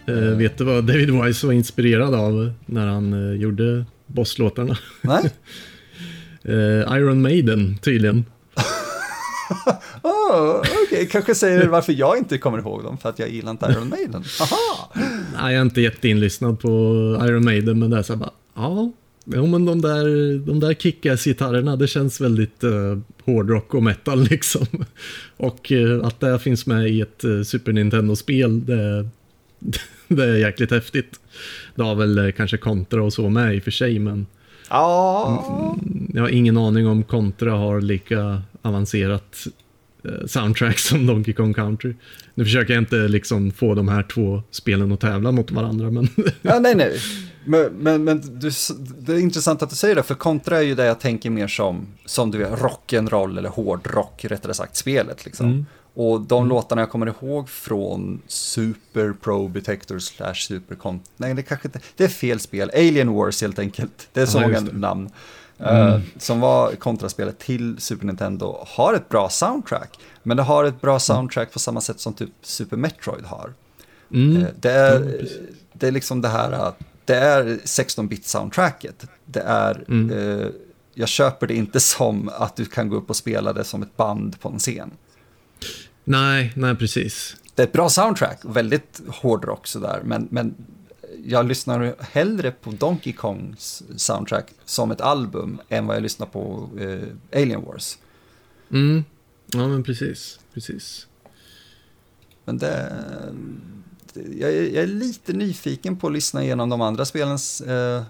Uh, vet du vad David Wise var inspirerad av när han uh, gjorde bosslåtarna?
Nej.
Iron Maiden, tydligen.
oh, Okej, okay. kanske säger varför jag inte kommer ihåg dem, för att jag gillar inte Iron Maiden. Aha.
Nej, jag är inte jätteinlyssnad på Iron Maiden, men det är så bara, ja, Jo men de där, de där kickass-gitarrerna, det känns väldigt uh, hårdrock och metal liksom. Och uh, att det finns med i ett uh, Super Nintendo-spel, det, det är jäkligt häftigt. Det har väl kanske Contra och så med i och för sig, men
ja.
Mm, jag har ingen aning om Contra har lika avancerat soundtrack som Donkey Kong Country. Nu försöker jag inte liksom få de här två spelen att tävla mot varandra, men...
ja, nej, nej. Men, men, men du, det är intressant att du säger det, för kontra är ju det jag tänker mer som, som du vet, rock'n'roll eller hårdrock, rättare sagt, spelet liksom. Mm. Och de mm. låtarna jag kommer ihåg från Super Pro Detector slash Super. Nej, det kanske inte... Det är fel spel. Alien Wars helt enkelt. Det är så många namn. Mm. Uh, som var kontraspelet till Super Nintendo. Har ett bra soundtrack. Men det har ett bra soundtrack på samma sätt som typ Super Metroid har. Mm. Uh, det, är, det är liksom det här det är 16-bit-soundtracket. Det är, mm. eh, jag köper det inte som att du kan gå upp och spela det som ett band på en scen.
Nej, nej precis.
Det är ett bra soundtrack, väldigt hårdrock sådär, men, men jag lyssnar hellre på Donkey Kongs soundtrack som ett album än vad jag lyssnar på eh, Alien Wars.
Mm, ja men precis, precis.
Men det, jag är, jag är, lite nyfiken på att lyssna igenom de andra spelens eh,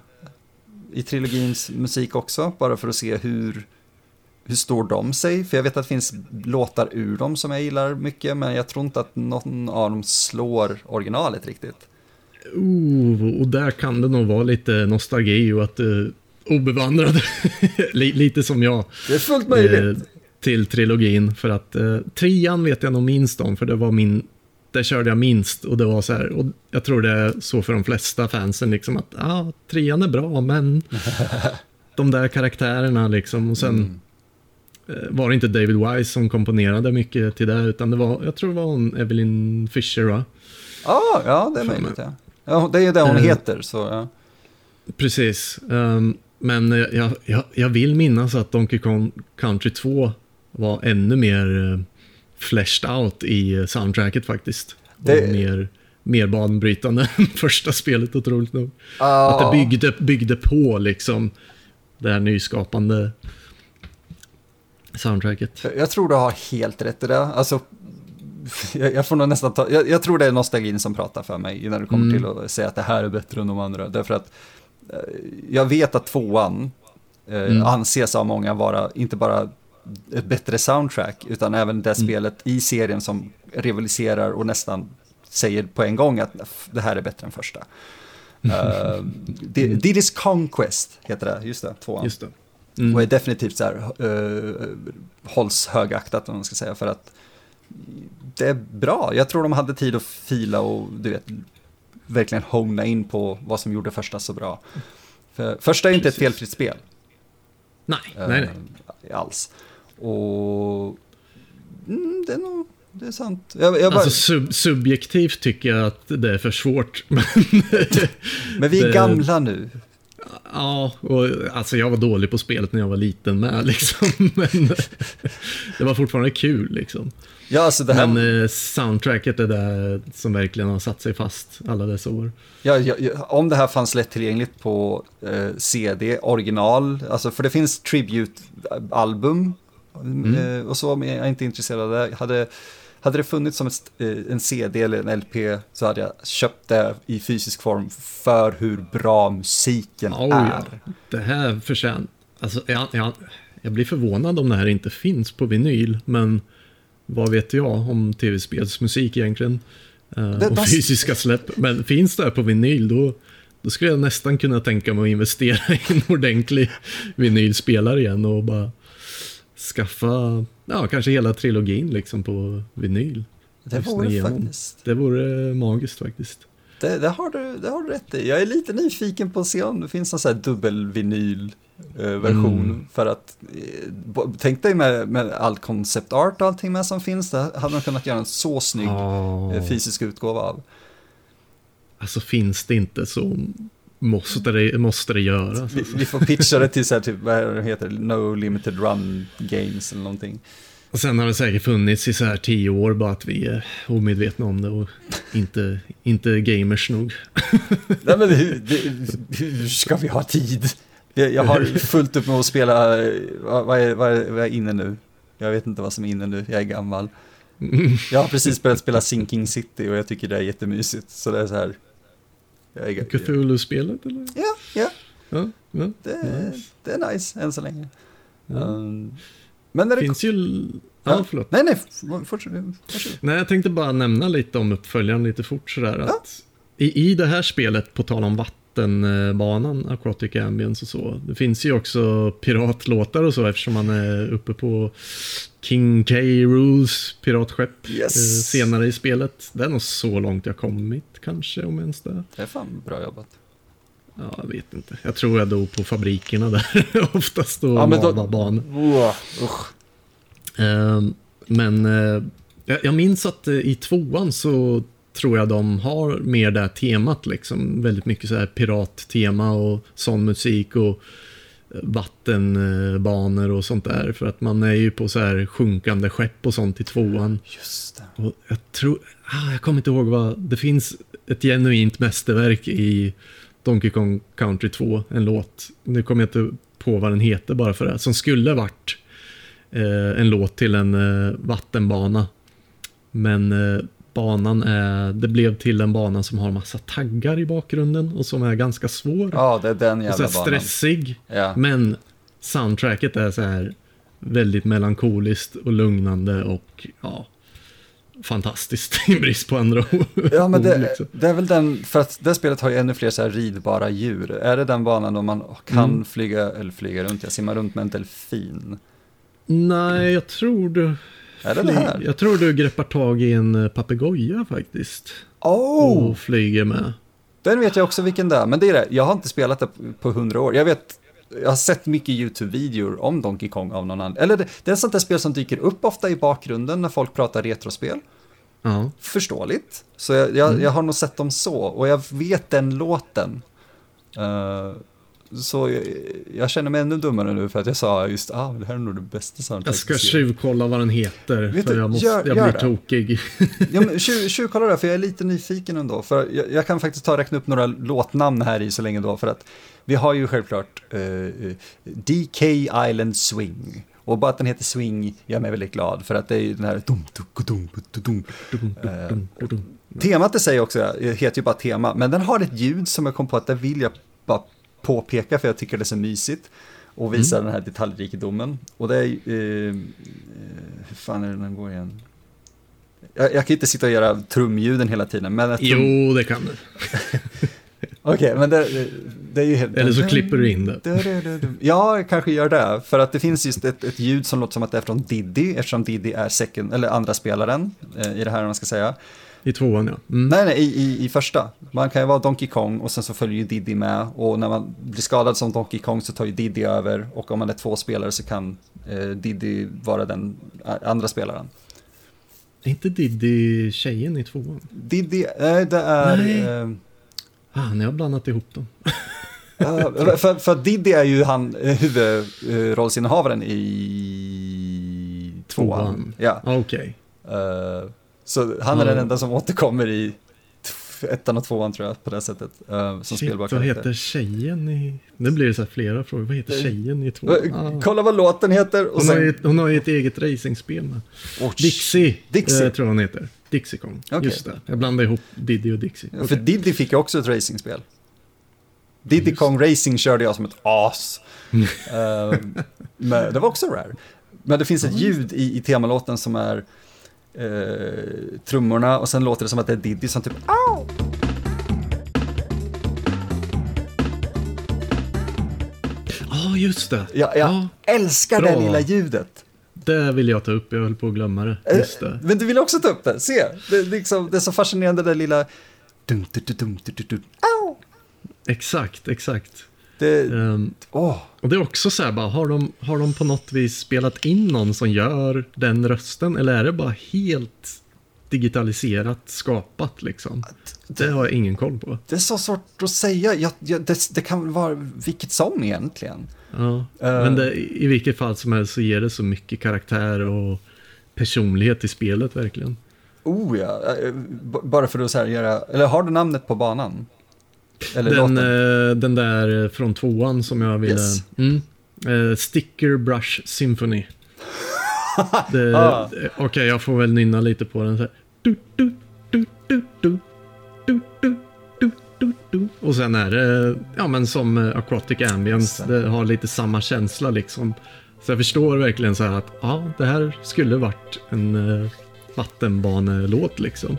i trilogins musik också, bara för att se hur, hur står de sig? För jag vet att det finns låtar ur dem som jag gillar mycket, men jag tror inte att någon av dem slår originalet riktigt.
Oh, och där kan det nog vara lite nostalgi och att uh, obevandrad, lite som jag.
Det är fullt möjligt. Uh,
till trilogin, för att uh, trean vet jag nog minst om, för det var min där körde jag minst och det var så här, och jag tror det är så för de flesta fansen liksom att, ja, ah, trean är bra, men de där karaktärerna liksom, och sen mm. Eh, var det inte David Wise som komponerade mycket till det, utan det var, jag tror det var hon, Evelyn Fisher va?
Ah, ja, det är möjligt ja. ja. Det är ju det hon uh, heter, så ja.
Precis, um, men jag, jag, jag vill minnas att Donkey Kong Country 2 var ännu mer fleshed out i soundtracket faktiskt. Det... Och mer, mer banbrytande än första spelet otroligt nog. Oh. Att det byggde, byggde på liksom det här nyskapande soundtracket.
Jag tror du har helt rätt i det. Alltså, jag, jag får nog nästan ta, jag, jag, tror det är nostalgin som pratar för mig när det kommer mm. till att säga att det här är bättre än de andra. Därför att eh, jag vet att tvåan eh, mm. anses av många vara inte bara ett bättre soundtrack, utan även det mm. spelet i serien som rivaliserar och nästan säger på en gång att det här är bättre än första. uh, Diddy's Conquest heter det, just det, tvåan.
Just det.
Mm. Och är definitivt så här, uh, hålls högaktat om man ska säga, för att det är bra. Jag tror de hade tid att fila och du vet, verkligen hona in på vad som gjorde första så bra. För första är inte ett felfritt spel.
Nej, uh, nej,
nej. Alls. Och mm, det är nog det är sant. Jag,
jag bara... Alltså sub subjektivt tycker jag att det är för svårt. Men,
men vi är det... gamla nu.
Ja, och alltså jag var dålig på spelet när jag var liten med liksom. Men det var fortfarande kul liksom.
Ja, alltså det här...
Men eh, soundtracket är det som verkligen har satt sig fast alla dessa år.
Ja, ja, ja om det här fanns lättillgängligt på eh, CD, original, alltså för det finns tribute-album Mm. Eh, och så, men jag är inte intresserad av det. Hade, hade det funnits som ett, eh, en CD eller en LP så hade jag köpt det i fysisk form för hur bra musiken
Oh,
är.
ja. Det här förtjänar... Alltså, jag, jag, jag blir förvånad om det här inte finns på vinyl, men vad vet jag om tv-spelsmusik egentligen? Eh,
Det-
och fysiska släpp. Men finns det här på vinyl, då, då skulle jag nästan kunna tänka mig att investera i en ordentlig vinylspelare igen och bara skaffa, ja, kanske hela trilogin liksom på vinyl.
Det vore
igenom.
faktiskt.
Det vore magiskt faktiskt.
Det, det, har du, det har du rätt i. Jag är lite nyfiken på att se om det finns någon sån här dubbelvinyl eh, version.
Mm.
För att, eh, tänk dig med, med all concept art och allting med som finns, där hade de kunnat göra en så snygg eh, fysisk utgåva av.
Alltså finns det inte så måste det, måste det göras.
Vi,
Alltså.
vi får pitcha det till så här, typ, vad är det heter, No Limited Run Games eller någonting.
Och sen har det säkert funnits i så här tio år bara att vi är omedvetna om det och inte, inte gamers nog.
Nej men hur, det, hur ska vi ha tid? Jag, jag har fullt upp med att spela, vad, vad, är, vad, är, vad är inne nu? Jag vet inte vad som är inne nu, jag är gammal. Jag har precis börjat spela Sinking City och jag tycker det är jättemysigt. Så det är så här. Jag
Cthulhu-spelet eller?
ja, ja,
Ja, ja.
det, är-
Nice.
det är nice än så länge.
Ja.
Um, men när
Det finns ju... Ja, förlåt.
Nej, nej, fortsätt.
Nej, jag tänkte bara nämna lite om uppföljaren lite fort sådär. Att i, I det här spelet, på tal om vattenbanan, Aquatic Ambience och så, det finns ju också piratlåtar och så eftersom man är uppe på King K. Rules piratskepp
Yes.
eh, senare i spelet. Det är nog så långt jag kommit kanske, om ens det.
Det är fan bra jobbat.
Ja, jag vet inte. Jag tror jag dog på fabrikerna där oftast och
Ja, men då-
lavabanor.
Usch.
Ehm, Men eh, jag, jag minns att eh, i tvåan så tror jag de har mer det här temat liksom. Väldigt mycket så här pirattema och sån musik och eh, vattenbanor och sånt där. För att man är ju på så här sjunkande skepp och sånt i tvåan.
Just det.
Och jag tror, ah, jag kommer inte ihåg vad, det finns ett genuint mästerverk i Donkey Kong Country 2, en låt. Nu kommer jag inte på vad den heter bara för det, som skulle varit eh, en låt till en eh, vattenbana. Men eh, banan är, det blev till en bana som har massa taggar i bakgrunden och som är ganska svår.
Ja, det är den
och så
jävla
här
banan.
stressig.
Ja.
Men soundtracket är så här väldigt melankoliskt och lugnande och ja, fantastiskt i brist på andra ord.
Ja, men det,
liksom.
det är väl den, för att det spelet har ju ännu fler så här ridbara djur. Är det den banan då man kan
Mm.
flyga, eller flyga runt, jag simmar runt med en delfin?
Nej, jag tror du...
Är det det här?
Jag tror du greppar tag i en eh, papegoja faktiskt.
Oh!
Och flyger med.
Den vet jag också vilken det är, men det är det, jag har inte spelat det på hundra år. Jag vet, jag har sett mycket YouTube-videor om Donkey Kong av någon annan. Eller det, det är ett sånt där spel som dyker upp ofta i bakgrunden när folk pratar retrospel.
Ja.
Förståeligt. Så jag, jag,
Mm.
jag har nog sett dem så, och jag vet den låten. Eh, så jag, jag känner mig ännu dummare nu för att jag sa just, ah, det här är nog det bästa
Jag
soundtracket.
ska
i serien."
tjuvkolla vad den heter.
Vet
för
du,
jag, måste,
gör-
jag blir
det.
tokig.
Ja, men tjuv- tjuvkolla det, för jag är lite nyfiken ändå. För jag, jag kan faktiskt ta och räkna upp några låtnamn här i så länge då, för att vi har ju självklart eh, eh, DK Island Swing. Och bara att den heter Swing gör mig väldigt glad, för att det är ju den här dum, dum, dum, dum, dum. Temat i sig också eh, heter ju bara tema, men den har ett ljud som jag kom på att det vill jag bara påpeka, för jag tycker det är så mysigt. Och visa den här detaljrikedomen. Och det är, eh, eh, hur fan är det den går igen? Jag, jag kan inte sitta och göra trumljuden hela tiden, men... Trum...
Jo, det kan du.
Okej, men det, det är ju helt...
Eller så klipper du in det.
Ja, jag kanske gör det. För att det finns just ett, ett ljud som låter som att det är från Diddy, eftersom Diddy är second, eller andra spelaren eh, i det här, om man ska säga.
I tvåan, ja. Mm.
Nej, nej, i, i, i första. Man kan ju vara Donkey Kong och sen så följer ju Diddy med. Och när man blir skadad som Donkey Kong så tar ju Diddy över. Och om man är två spelare så kan eh, Diddy vara den eh, andra spelaren.
Är inte Diddy tjejen i tvåan?
Diddy, nej det är...
Nej.
Eh,
Ah, ni har blandat ihop dem.
För, för Diddy är ju han eh, huvudrollsinnehavaren i tvåan.
Tvåan.
Ja,
Ah, Okej.
eh, så han är
Ja.
den enda som återkommer i ettan och tvåan tror jag på det sättet. Uh, som
Shit,
spelbar
vad heter tjejen i... Nu blir det så här flera frågor. Vad heter tjejen i tvåan?
Ah. Kolla vad låten heter. Och
hon,
sen...
har ju, hon har ju ett eget racingspel med.
Oh,
Dixie,
Dixie.
Eh, tror jag hon heter. Dixie Kong.
Okay.
Just det. Jag blandade ihop Diddy och Dixie.
Ja, för Diddy fick ju också ett racingspel. Diddy Just. Kong Racing körde jag som ett as. Mm. men det var också rare. Men det finns ett ljud i, i temalåten som är uh, trummorna och sen låter det som att det är Diddy som typ Au!
Ja, oh, just det.
Ja, jag oh, älskar bra. det lilla ljudet.
Det vill jag ta upp, jag höll på att glömma det.
Eh,
just det.
Men du vill också ta upp det, se. Det, är liksom, det är så fascinerande det där lilla... Dum, dum, dum, dum, dum, Au!
Exakt, exakt.
Det, um, oh.
Och det är också så här, bara, har, de, har de på något vis spelat in någon som gör den rösten? Eller är det bara helt digitaliserat skapat liksom? Det, det har jag ingen koll på.
Det är så svårt att säga. Jag, jag, det, det, kan vara vilket som egentligen.
Ja, uh, men det, i vilket fall som helst så ger det så mycket karaktär och personlighet i spelet verkligen.
Oh ja, eh, bara för att så här göra, eller har du namnet på banan?
Eller den, eh, den där eh, från tvåan som jag ville... Yes. Mm. Eh, Sticker Brush Symphony. ah. Okej, okay, jag får väl nynna lite på den. Så du, du, du, du, du, du. Och sen är det, ja men som eh, Aquatic Ambience, det har lite samma känsla liksom. Så jag förstår verkligen så här att, ja det här skulle varit en eh, vattenbanelåt liksom.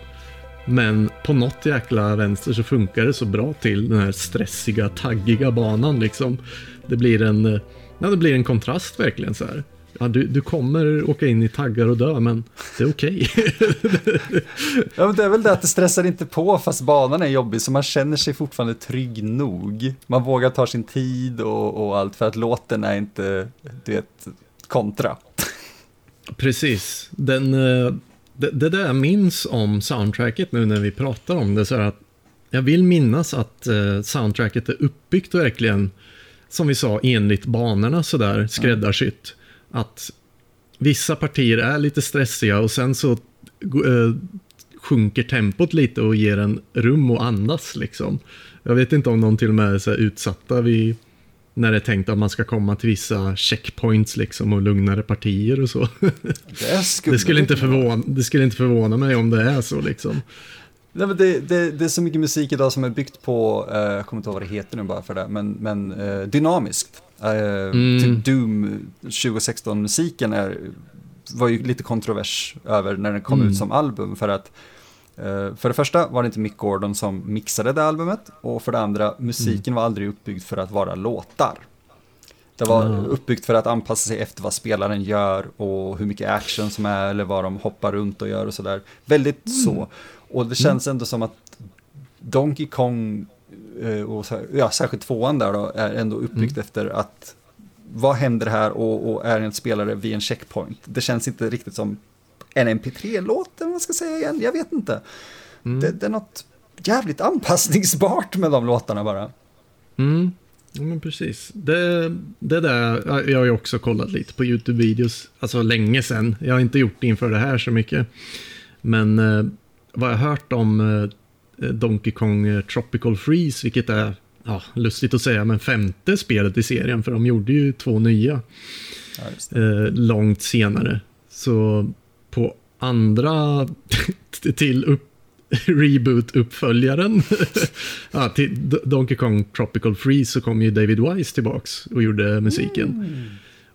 Men på något jäkla vänster så funkar det så bra till den här stressiga, taggiga banan liksom. Det blir en, eh, ja, det blir en kontrast verkligen så här. Ja, du, du kommer åka in i taggar och dö, men det är okej. Okay.
ja, men det är väl det att det stressar inte på fast banan är jobbig, så man känner sig fortfarande trygg nog. Man vågar ta sin tid och, och allt, för att låten är inte, du vet, kontra.
Precis. Den, eh, det, det där jag minns om soundtracket nu när vi pratar om det, så är att jag vill minnas att eh, soundtracket är uppbyggt verkligen, som vi sa, enligt banorna sådär, skräddarsytt. Mm. Att vissa partier är lite stressiga och sen så eh, sjunker tempot lite och ger en rum och andas liksom. Jag vet inte om någon till och med är utsatta vid när det är tänkt att man ska komma till vissa checkpoints liksom och lugnare partier och så. Det, skulle, det, skulle, inte förvåna, det skulle inte förvåna mig om det är så liksom.
Nej, men det, det, det är så mycket musik idag som är byggt på, eh, jag kommer inte ihåg vad det heter nu bara för det, men, men eh, dynamiskt. Eh, mm. Typ Doom 2016-musiken är, var ju lite kontrovers över när den kom mm. ut som album för att för det första var det inte Mick Gordon som mixade det albumet och för det andra, musiken mm. var aldrig uppbyggd för att vara låtar. Det var mm. uppbyggt för att anpassa sig efter vad spelaren gör och hur mycket action som är eller vad de hoppar runt och gör och sådär. Väldigt mm. så. Och det känns ändå som att Donkey Kong, eh, och ja, särskilt tvåan där då, är ändå uppbyggt mm. efter att vad händer här och, och är en spelare vid en checkpoint. Det känns inte riktigt som en MP3-låt, eller vad man ska säga igen, jag vet inte. Mm. Det, det, är något jävligt anpassningsbart med de låtarna bara.
Mm. Ja, men precis. Det, det där, jag har ju också kollat lite på YouTube-videos, alltså länge sedan. Jag har inte gjort det inför det här så mycket. Men eh, vad jag har hört om eh, Donkey Kong eh, Tropical Freeze, vilket är ja, lustigt att säga, men femte spelet i serien, för de gjorde ju två nya ja, eh, långt senare. Så på andra till upp, reboot-uppföljaren ja, till Donkey Kong Tropical Freeze så kom ju David Wise tillbaks och gjorde musiken. Mm.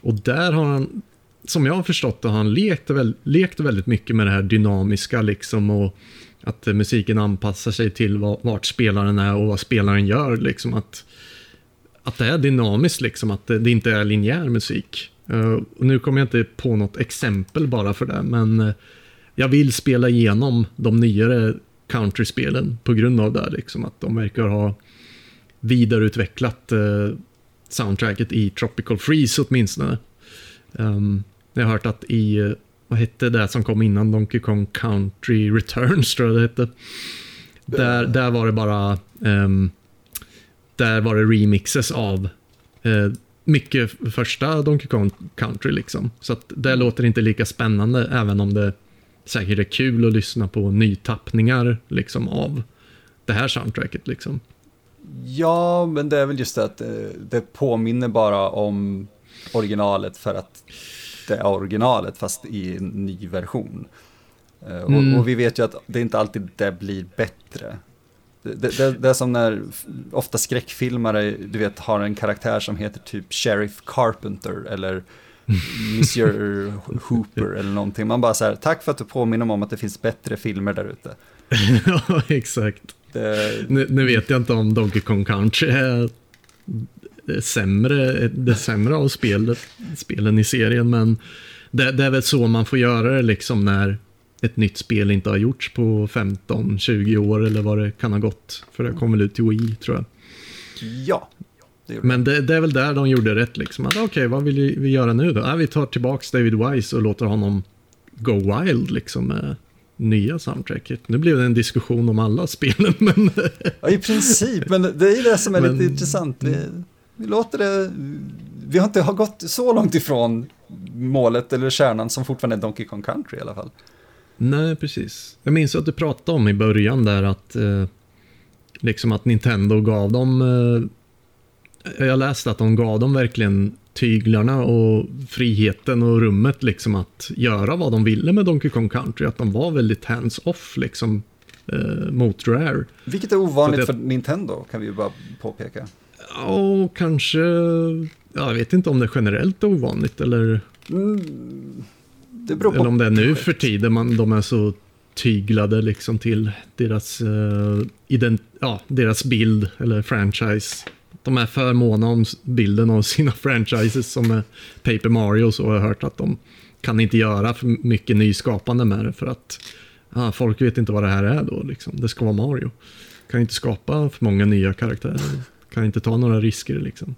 Och där har han, som jag har förstått det, har han lekt, lekt väldigt mycket med det här dynamiska liksom och att musiken anpassar sig till vart spelaren är och vad spelaren gör. Liksom att, att det är dynamiskt, liksom, att det, det inte är linjär musik. Uh, nu kommer jag inte på något exempel bara för det, men uh, jag vill spela igenom de nyare countryspelen på grund av det. Liksom, att de verkar ha vidareutvecklat uh, soundtracket i Tropical Freeze åtminstone. Um, jag har hört att i, vad hette det som kom innan Donkey Kong Country Returns tror jag det hette. Där, där var det bara um, där var det remixes av uh, mycket första Donkey Kong Country liksom. Så att det låter inte lika spännande även om det säkert är kul att lyssna på nytappningar liksom av det här soundtracket liksom.
Ja, men det är väl just det att det påminner bara om originalet för att det är originalet fast i en ny version. Mm. Och, och, vi vet ju att det inte alltid det blir bättre. Det, det, det, är som när ofta skräckfilmare, du vet, har en karaktär som heter typ Sheriff Carpenter eller Monsieur Hooper eller någonting. Man bara så här, tack för att du påminner mig om att det finns bättre filmer där ute.
ja, exakt. Det... Nu, nu, vet jag inte om Donkey Kong Country är det sämre, det sämre av spelet, spelen i serien, men det, det är väl så man får göra det liksom när ett nytt spel inte har gjorts på 15-20 år eller vad det kan ha gått. För det kom väl ut till Wii tror jag.
Ja.
Det Men det, det, är väl där de gjorde rätt liksom. Okej, okay, vad vill vi göra nu då? Ah, vi tar tillbaks David Wise och låter honom go wild liksom med nya soundtracket. Nu blev det en diskussion om alla spelen, men...
ja, i princip, men det är det som är men... lite intressant. Vi, vi låter det... Vi har inte har gått så långt ifrån målet eller kärnan som fortfarande är Donkey Kong Country i alla fall.
Nej, precis. Jag minns att du pratade om i början där att eh, liksom att Nintendo gav dem eh, jag läste att de gav dem verkligen tyglarna och friheten och rummet liksom att göra vad de ville med Donkey Kong Country. Att de var väldigt hands-off liksom eh, mot Rare.
Vilket är ovanligt det... för Nintendo kan vi ju bara påpeka.
Ja, kanske... Jag vet inte om det är generellt ovanligt eller...
Mm.
Det beror på Eller om det är nu för tiden man, de är så tyglade liksom till deras, uh, ident ja, deras bild eller franchise. De är för måna om bilden av sina franchises som är Paper Mario så har jag hört att de kan inte göra för mycket nyskapande med det för att ah, folk vet inte vad det här är då. Liksom. Det ska vara Mario. Kan inte skapa för många nya karaktärer. Kan inte ta några risker liksom.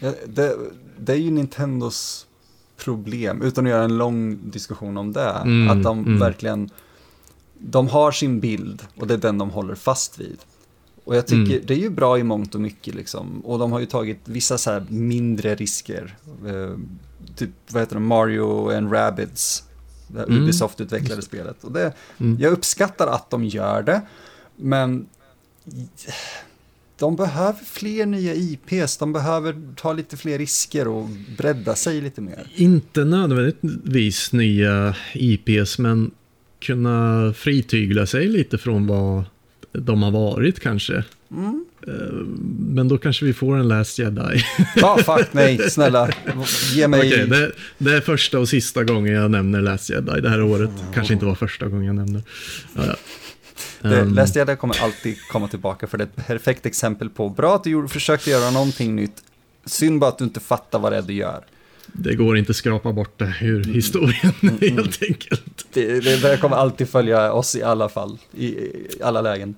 Ja, det, det är ju Nintendos problem, utan att göra en lång diskussion om det. Mm, att de mm. verkligen, de har sin bild och det är den de håller fast vid. Och jag tycker mm. det är ju bra i mångt och mycket liksom. Och de har ju tagit vissa så här mindre risker. Eh, typ, vad heter det, Mario and Rabbids. Det här mm. Ubisoft utvecklade spelet. Och det, mm. Jag uppskattar att de gör det. Men de behöver fler nya IPs, de behöver ta lite fler risker och bredda sig lite mer.
Inte nödvändigtvis nya IPs, men kunna fritygla sig lite från vad de har varit kanske. Mm. Eh, men då kanske vi får en Last Jedi.
Ja, fuck nej, snälla. Ge mig...
Okay, det, det, är första och sista gången jag nämner Last Jedi det här året. Kanske inte var första gången jag nämner. Ja, ja.
Det, um, Last Jedi kommer alltid komma tillbaka för det är ett perfekt exempel på bra att du gjorde, försökte göra någonting nytt. Synd bara att du inte fattar vad det är du gör.
Det går inte att skrapa bort det ur historien mm, mm. helt enkelt.
Det, det där kommer alltid följa oss i alla fall, i, i alla lägen.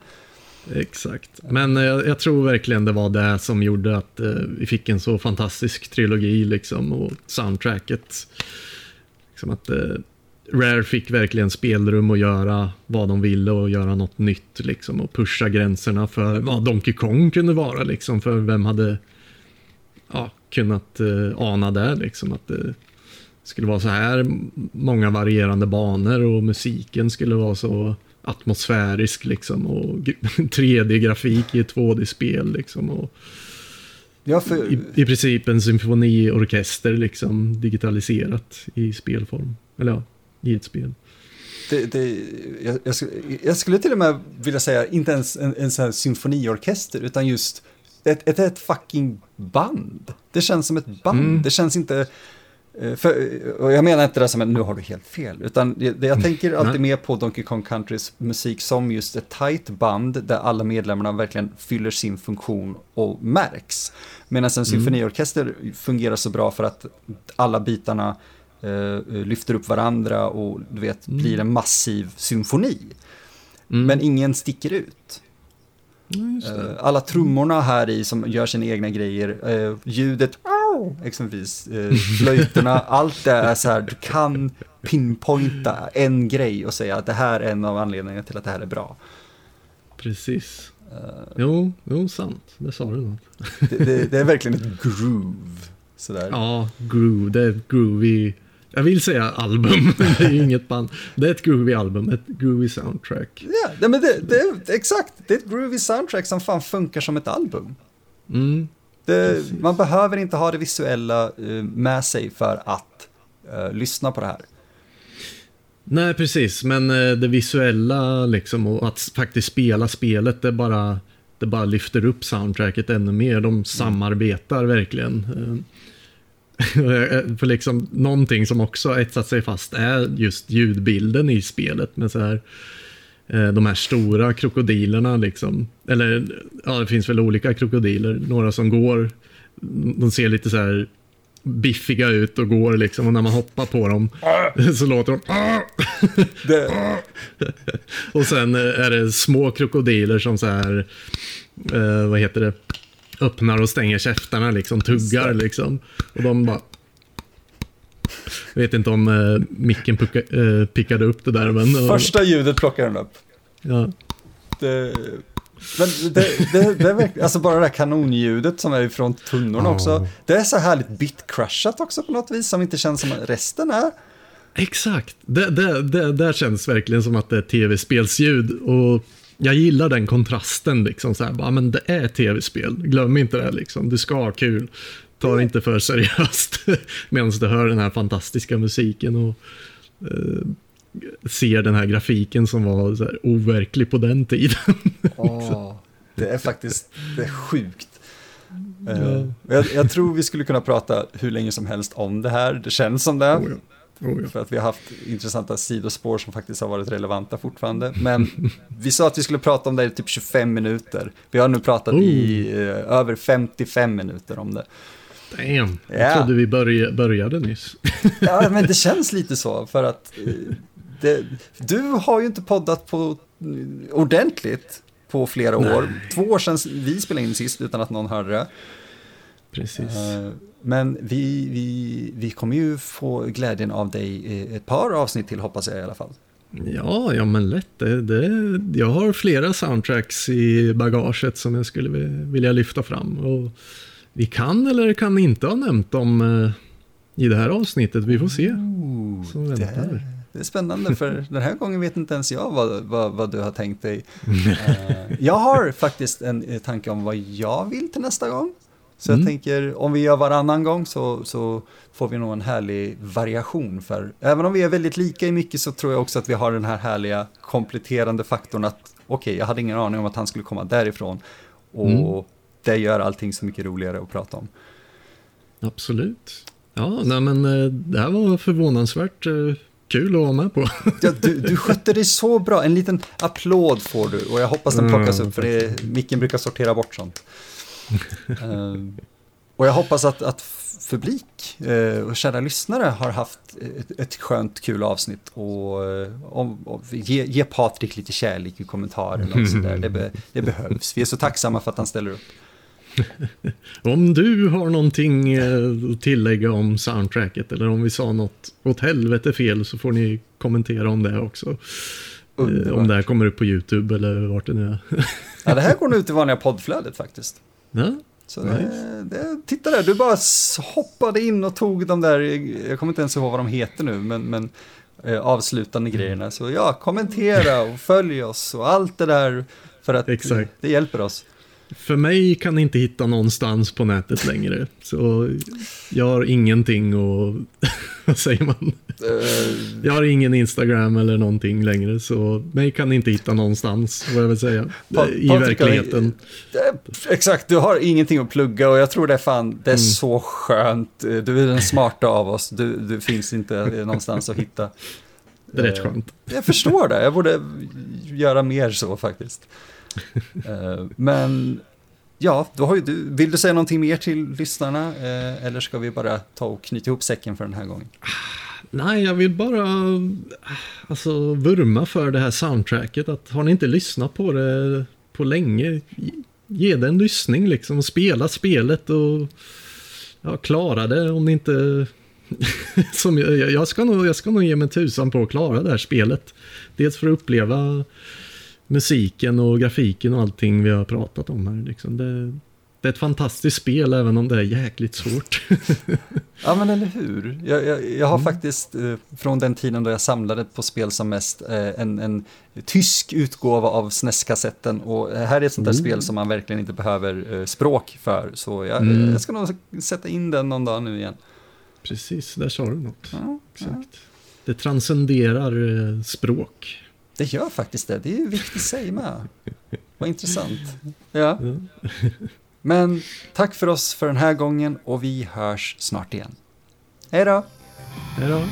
Exakt, men jag, eh, jag, tror verkligen det var det som gjorde att eh, vi fick en så fantastisk trilogi liksom och soundtracket. Liksom att eh, Rare fick verkligen spelrum att göra vad de ville och göra något nytt liksom och pusha gränserna för vad Donkey Kong kunde vara liksom för vem hade ja, kunnat uh, ana det liksom att det skulle vara så här många varierande banor och musiken skulle vara så atmosfärisk liksom och 3D-grafik i ett 2D-spel liksom och ja, för... i, i princip en symfoniorkester liksom digitaliserat i spelform. Eller ja, i ett spel.
Det, det, jag, jag, jag, skulle till och med vilja säga, inte ens en, en sån här symfoniorkester, utan just ett, ett, ett fucking band. Det känns som ett band. Mm. Det känns inte... Eh, för, och jag menar inte det som att nu har du helt fel, utan det, jag tänker alltid mer på Donkey Kong Countrys musik som just ett tight band där alla medlemmarna verkligen fyller sin funktion och märks. Medan en mm. symfoniorkester fungerar så bra för att alla bitarna lyfter upp varandra och du vet, mm. blir en massiv symfoni. Mm. Men ingen sticker ut. Mm, alla trummorna här i som gör sina egna grejer, eh, ljudet, exempelvis, eh, flöjterna, allt det är så här, du kan pinpointa en grej och säga att det här är en av anledningarna till att det här är bra.
Precis. Uh, jo, jo, sant. Det sa du något.
det, det, det, är verkligen ett groove. Sådär.
Ja, groove. Det är groovy Jag vill säga album, men det är ju inget band. Det är ett groovy album, ett groovy soundtrack.
Ja, nej, men det, det, är- exakt. Det är ett groovy soundtrack som fan funkar som ett album.
Mm.
Det, man behöver inte ha det visuella eh, med sig för att eh, lyssna på det här.
Nej, precis. Men eh, det visuella liksom och att faktiskt spela spelet, det bara, det bara lyfter upp soundtracket ännu mer. De samarbetar verkligen. För liksom någonting som också etsat sig fast är just ljudbilden i spelet med så här eh, de här stora krokodilerna liksom. Eller ja, det finns väl olika krokodiler. Några som går, de ser lite så här biffiga ut och går liksom och när man hoppar på dem så låter de och sen är det små krokodiler som så här, eh, vad heter det, öppnar och stänger käftarna liksom, tuggar liksom. Och de bara... Jag vet inte om eh, micken pucka, eh, pickade upp det där, men... eh,
första ljudet plockar den upp.
Ja,
Det, men det, det, det är verkligen, alltså bara det här kanonljudet som är ifrån tunnorna
Ja.
också. Det är så härligt bitcrushat också på något vis som inte känns som resten är.
exakt. Det, det, det, där känns verkligen som att det är tv-spelsljud. Och jag gillar den kontrasten liksom. Så här, bara, men det är tv-spel. Glöm inte det liksom. Du ska ha kul. Ta det inte för seriöst. Medan du hör den här fantastiska musiken och eh, ser den här grafiken som var så här, overklig på den tiden.
Åh, det är faktiskt det är sjukt.
Ja.
Eh, jag, jag tror vi skulle kunna prata hur länge som helst om det här. Det känns som det.
Oh ja. Oh.
För att vi har haft intressanta sidospår som faktiskt har varit relevanta fortfarande. Men vi sa att vi skulle prata om det i typ 25 minuter. Vi har nu pratat i eh, över 55 minuter om det.
Damn,
Ja.
jag trodde vi börj- började nyss.
Ja, men det känns lite så för att eh, det, du har ju inte poddat på eh, ordentligt på flera år.
Nej.
Två år sedan vi spelade in sist utan att någon hörde det.
Precis.
Eh, Men vi, vi, vi kommer ju få glädjen av dig ett par avsnitt till hoppas jag i alla fall.
Ja, ja men lätt. Det, det, jag har flera soundtracks i bagaget som jag skulle vi- vilja lyfta fram. Och vi kan eller kan inte ha nämnt dem eh, i det här avsnittet. Vi får se. Som
det,
väntar.
är, det är spännande för den här gången vet inte ens jag vad, vad, vad du har tänkt dig. Eh, jag har faktiskt en tanke om vad jag vill till nästa gång. Så jag
Mm.
tänker om vi gör varannan gång så, så får vi nog en härlig variation. För även om vi är väldigt lika i mycket så tror jag också att vi har den här härliga kompletterande faktorn att okej, jag hade ingen aning om att han skulle komma därifrån. Och
Mm.
det gör allting så mycket roligare att prata om.
Absolut. Ja, nej, men eh, det här var förvånansvärt eh, kul att vara med på.
Ja, du, du skötte dig så bra. En liten applåd får du och jag hoppas den plockas
Mm,
upp för det, micken brukar sortera bort sånt. Ehm, och jag hoppas att, att publik eh, och kära lyssnare har haft ett, ett skönt kul avsnitt och, eh, om, och ge, ge Patrik lite kärlek i kommentarerna och sådär. Det, be, det behövs. Vi är så tacksamma för att han ställer upp.
Om du har någonting eh, att tillägga om soundtracket eller om vi sa något åt helvete fel så får ni kommentera om det också. Eh,
Underbart.
Om det här kommer upp på YouTube eller vart det nu är.
Ja, det här går nu ut i vanliga poddflödet faktiskt.
Ja,
Så
Nice.
det, titta där, du bara hoppade in och tog de där, jag kommer inte ens ihåg vad de heter nu, men, men eh, avslutande grejerna. Så ja, kommentera och följ oss och allt det där för att
Exakt.
det hjälper oss.
För mig kan ni inte hitta någonstans på nätet längre. Så jag har ingenting och vad säger man?
Eh,
Jag har ingen Instagram eller någonting längre så mig kan ni inte hitta någonstans vad jag vill säga.
Pa-
I
Patrik
verkligheten.
eh, Exakt, du har ingenting att plugga och jag tror det är fan, det är
Mm.
så skönt. Eh, Du är den smarta av oss, du, du finns inte eh, någonstans att hitta.
Det är rätt
Eh,
skönt.
Jag förstår det, jag borde göra mer så faktiskt. Eh, men ja, då har ju du, vill du säga någonting mer till lyssnarna? Eh, eller ska vi bara ta och knyta ihop säcken för den här gången?
Nej, jag vill bara alltså, vurma för det här soundtracket. Att har ni inte lyssnat på det på länge, ge det en lyssning liksom. Spela spelet och ja, klara det om ni inte... Som jag, jag, ska nog, jag ska nog ge mig tusan på att klara det här spelet. Dels för att uppleva musiken och grafiken och allting vi har pratat om här. Liksom. Det, det är ett fantastiskt spel även om det är jäkligt svårt.
ja men eller hur. Jag, jag, jag har mm. faktiskt eh, från den tiden då jag samlade på spel som mest eh, en, en tysk utgåva av SNES-kassetten och här är ett sånt där mm. spel som man verkligen inte behöver eh, språk för. Så jag, mm. jag ska nog sätta in den någon dag nu igen.
Precis, där sa du något. Ja, Exakt. Ja. Det transcenderar språk.
Det gör faktiskt det, det är ju viktigt att säga med. Vad intressant. Ja. Men tack för oss för den här gången och vi hörs snart igen. Hej då!
Hej då!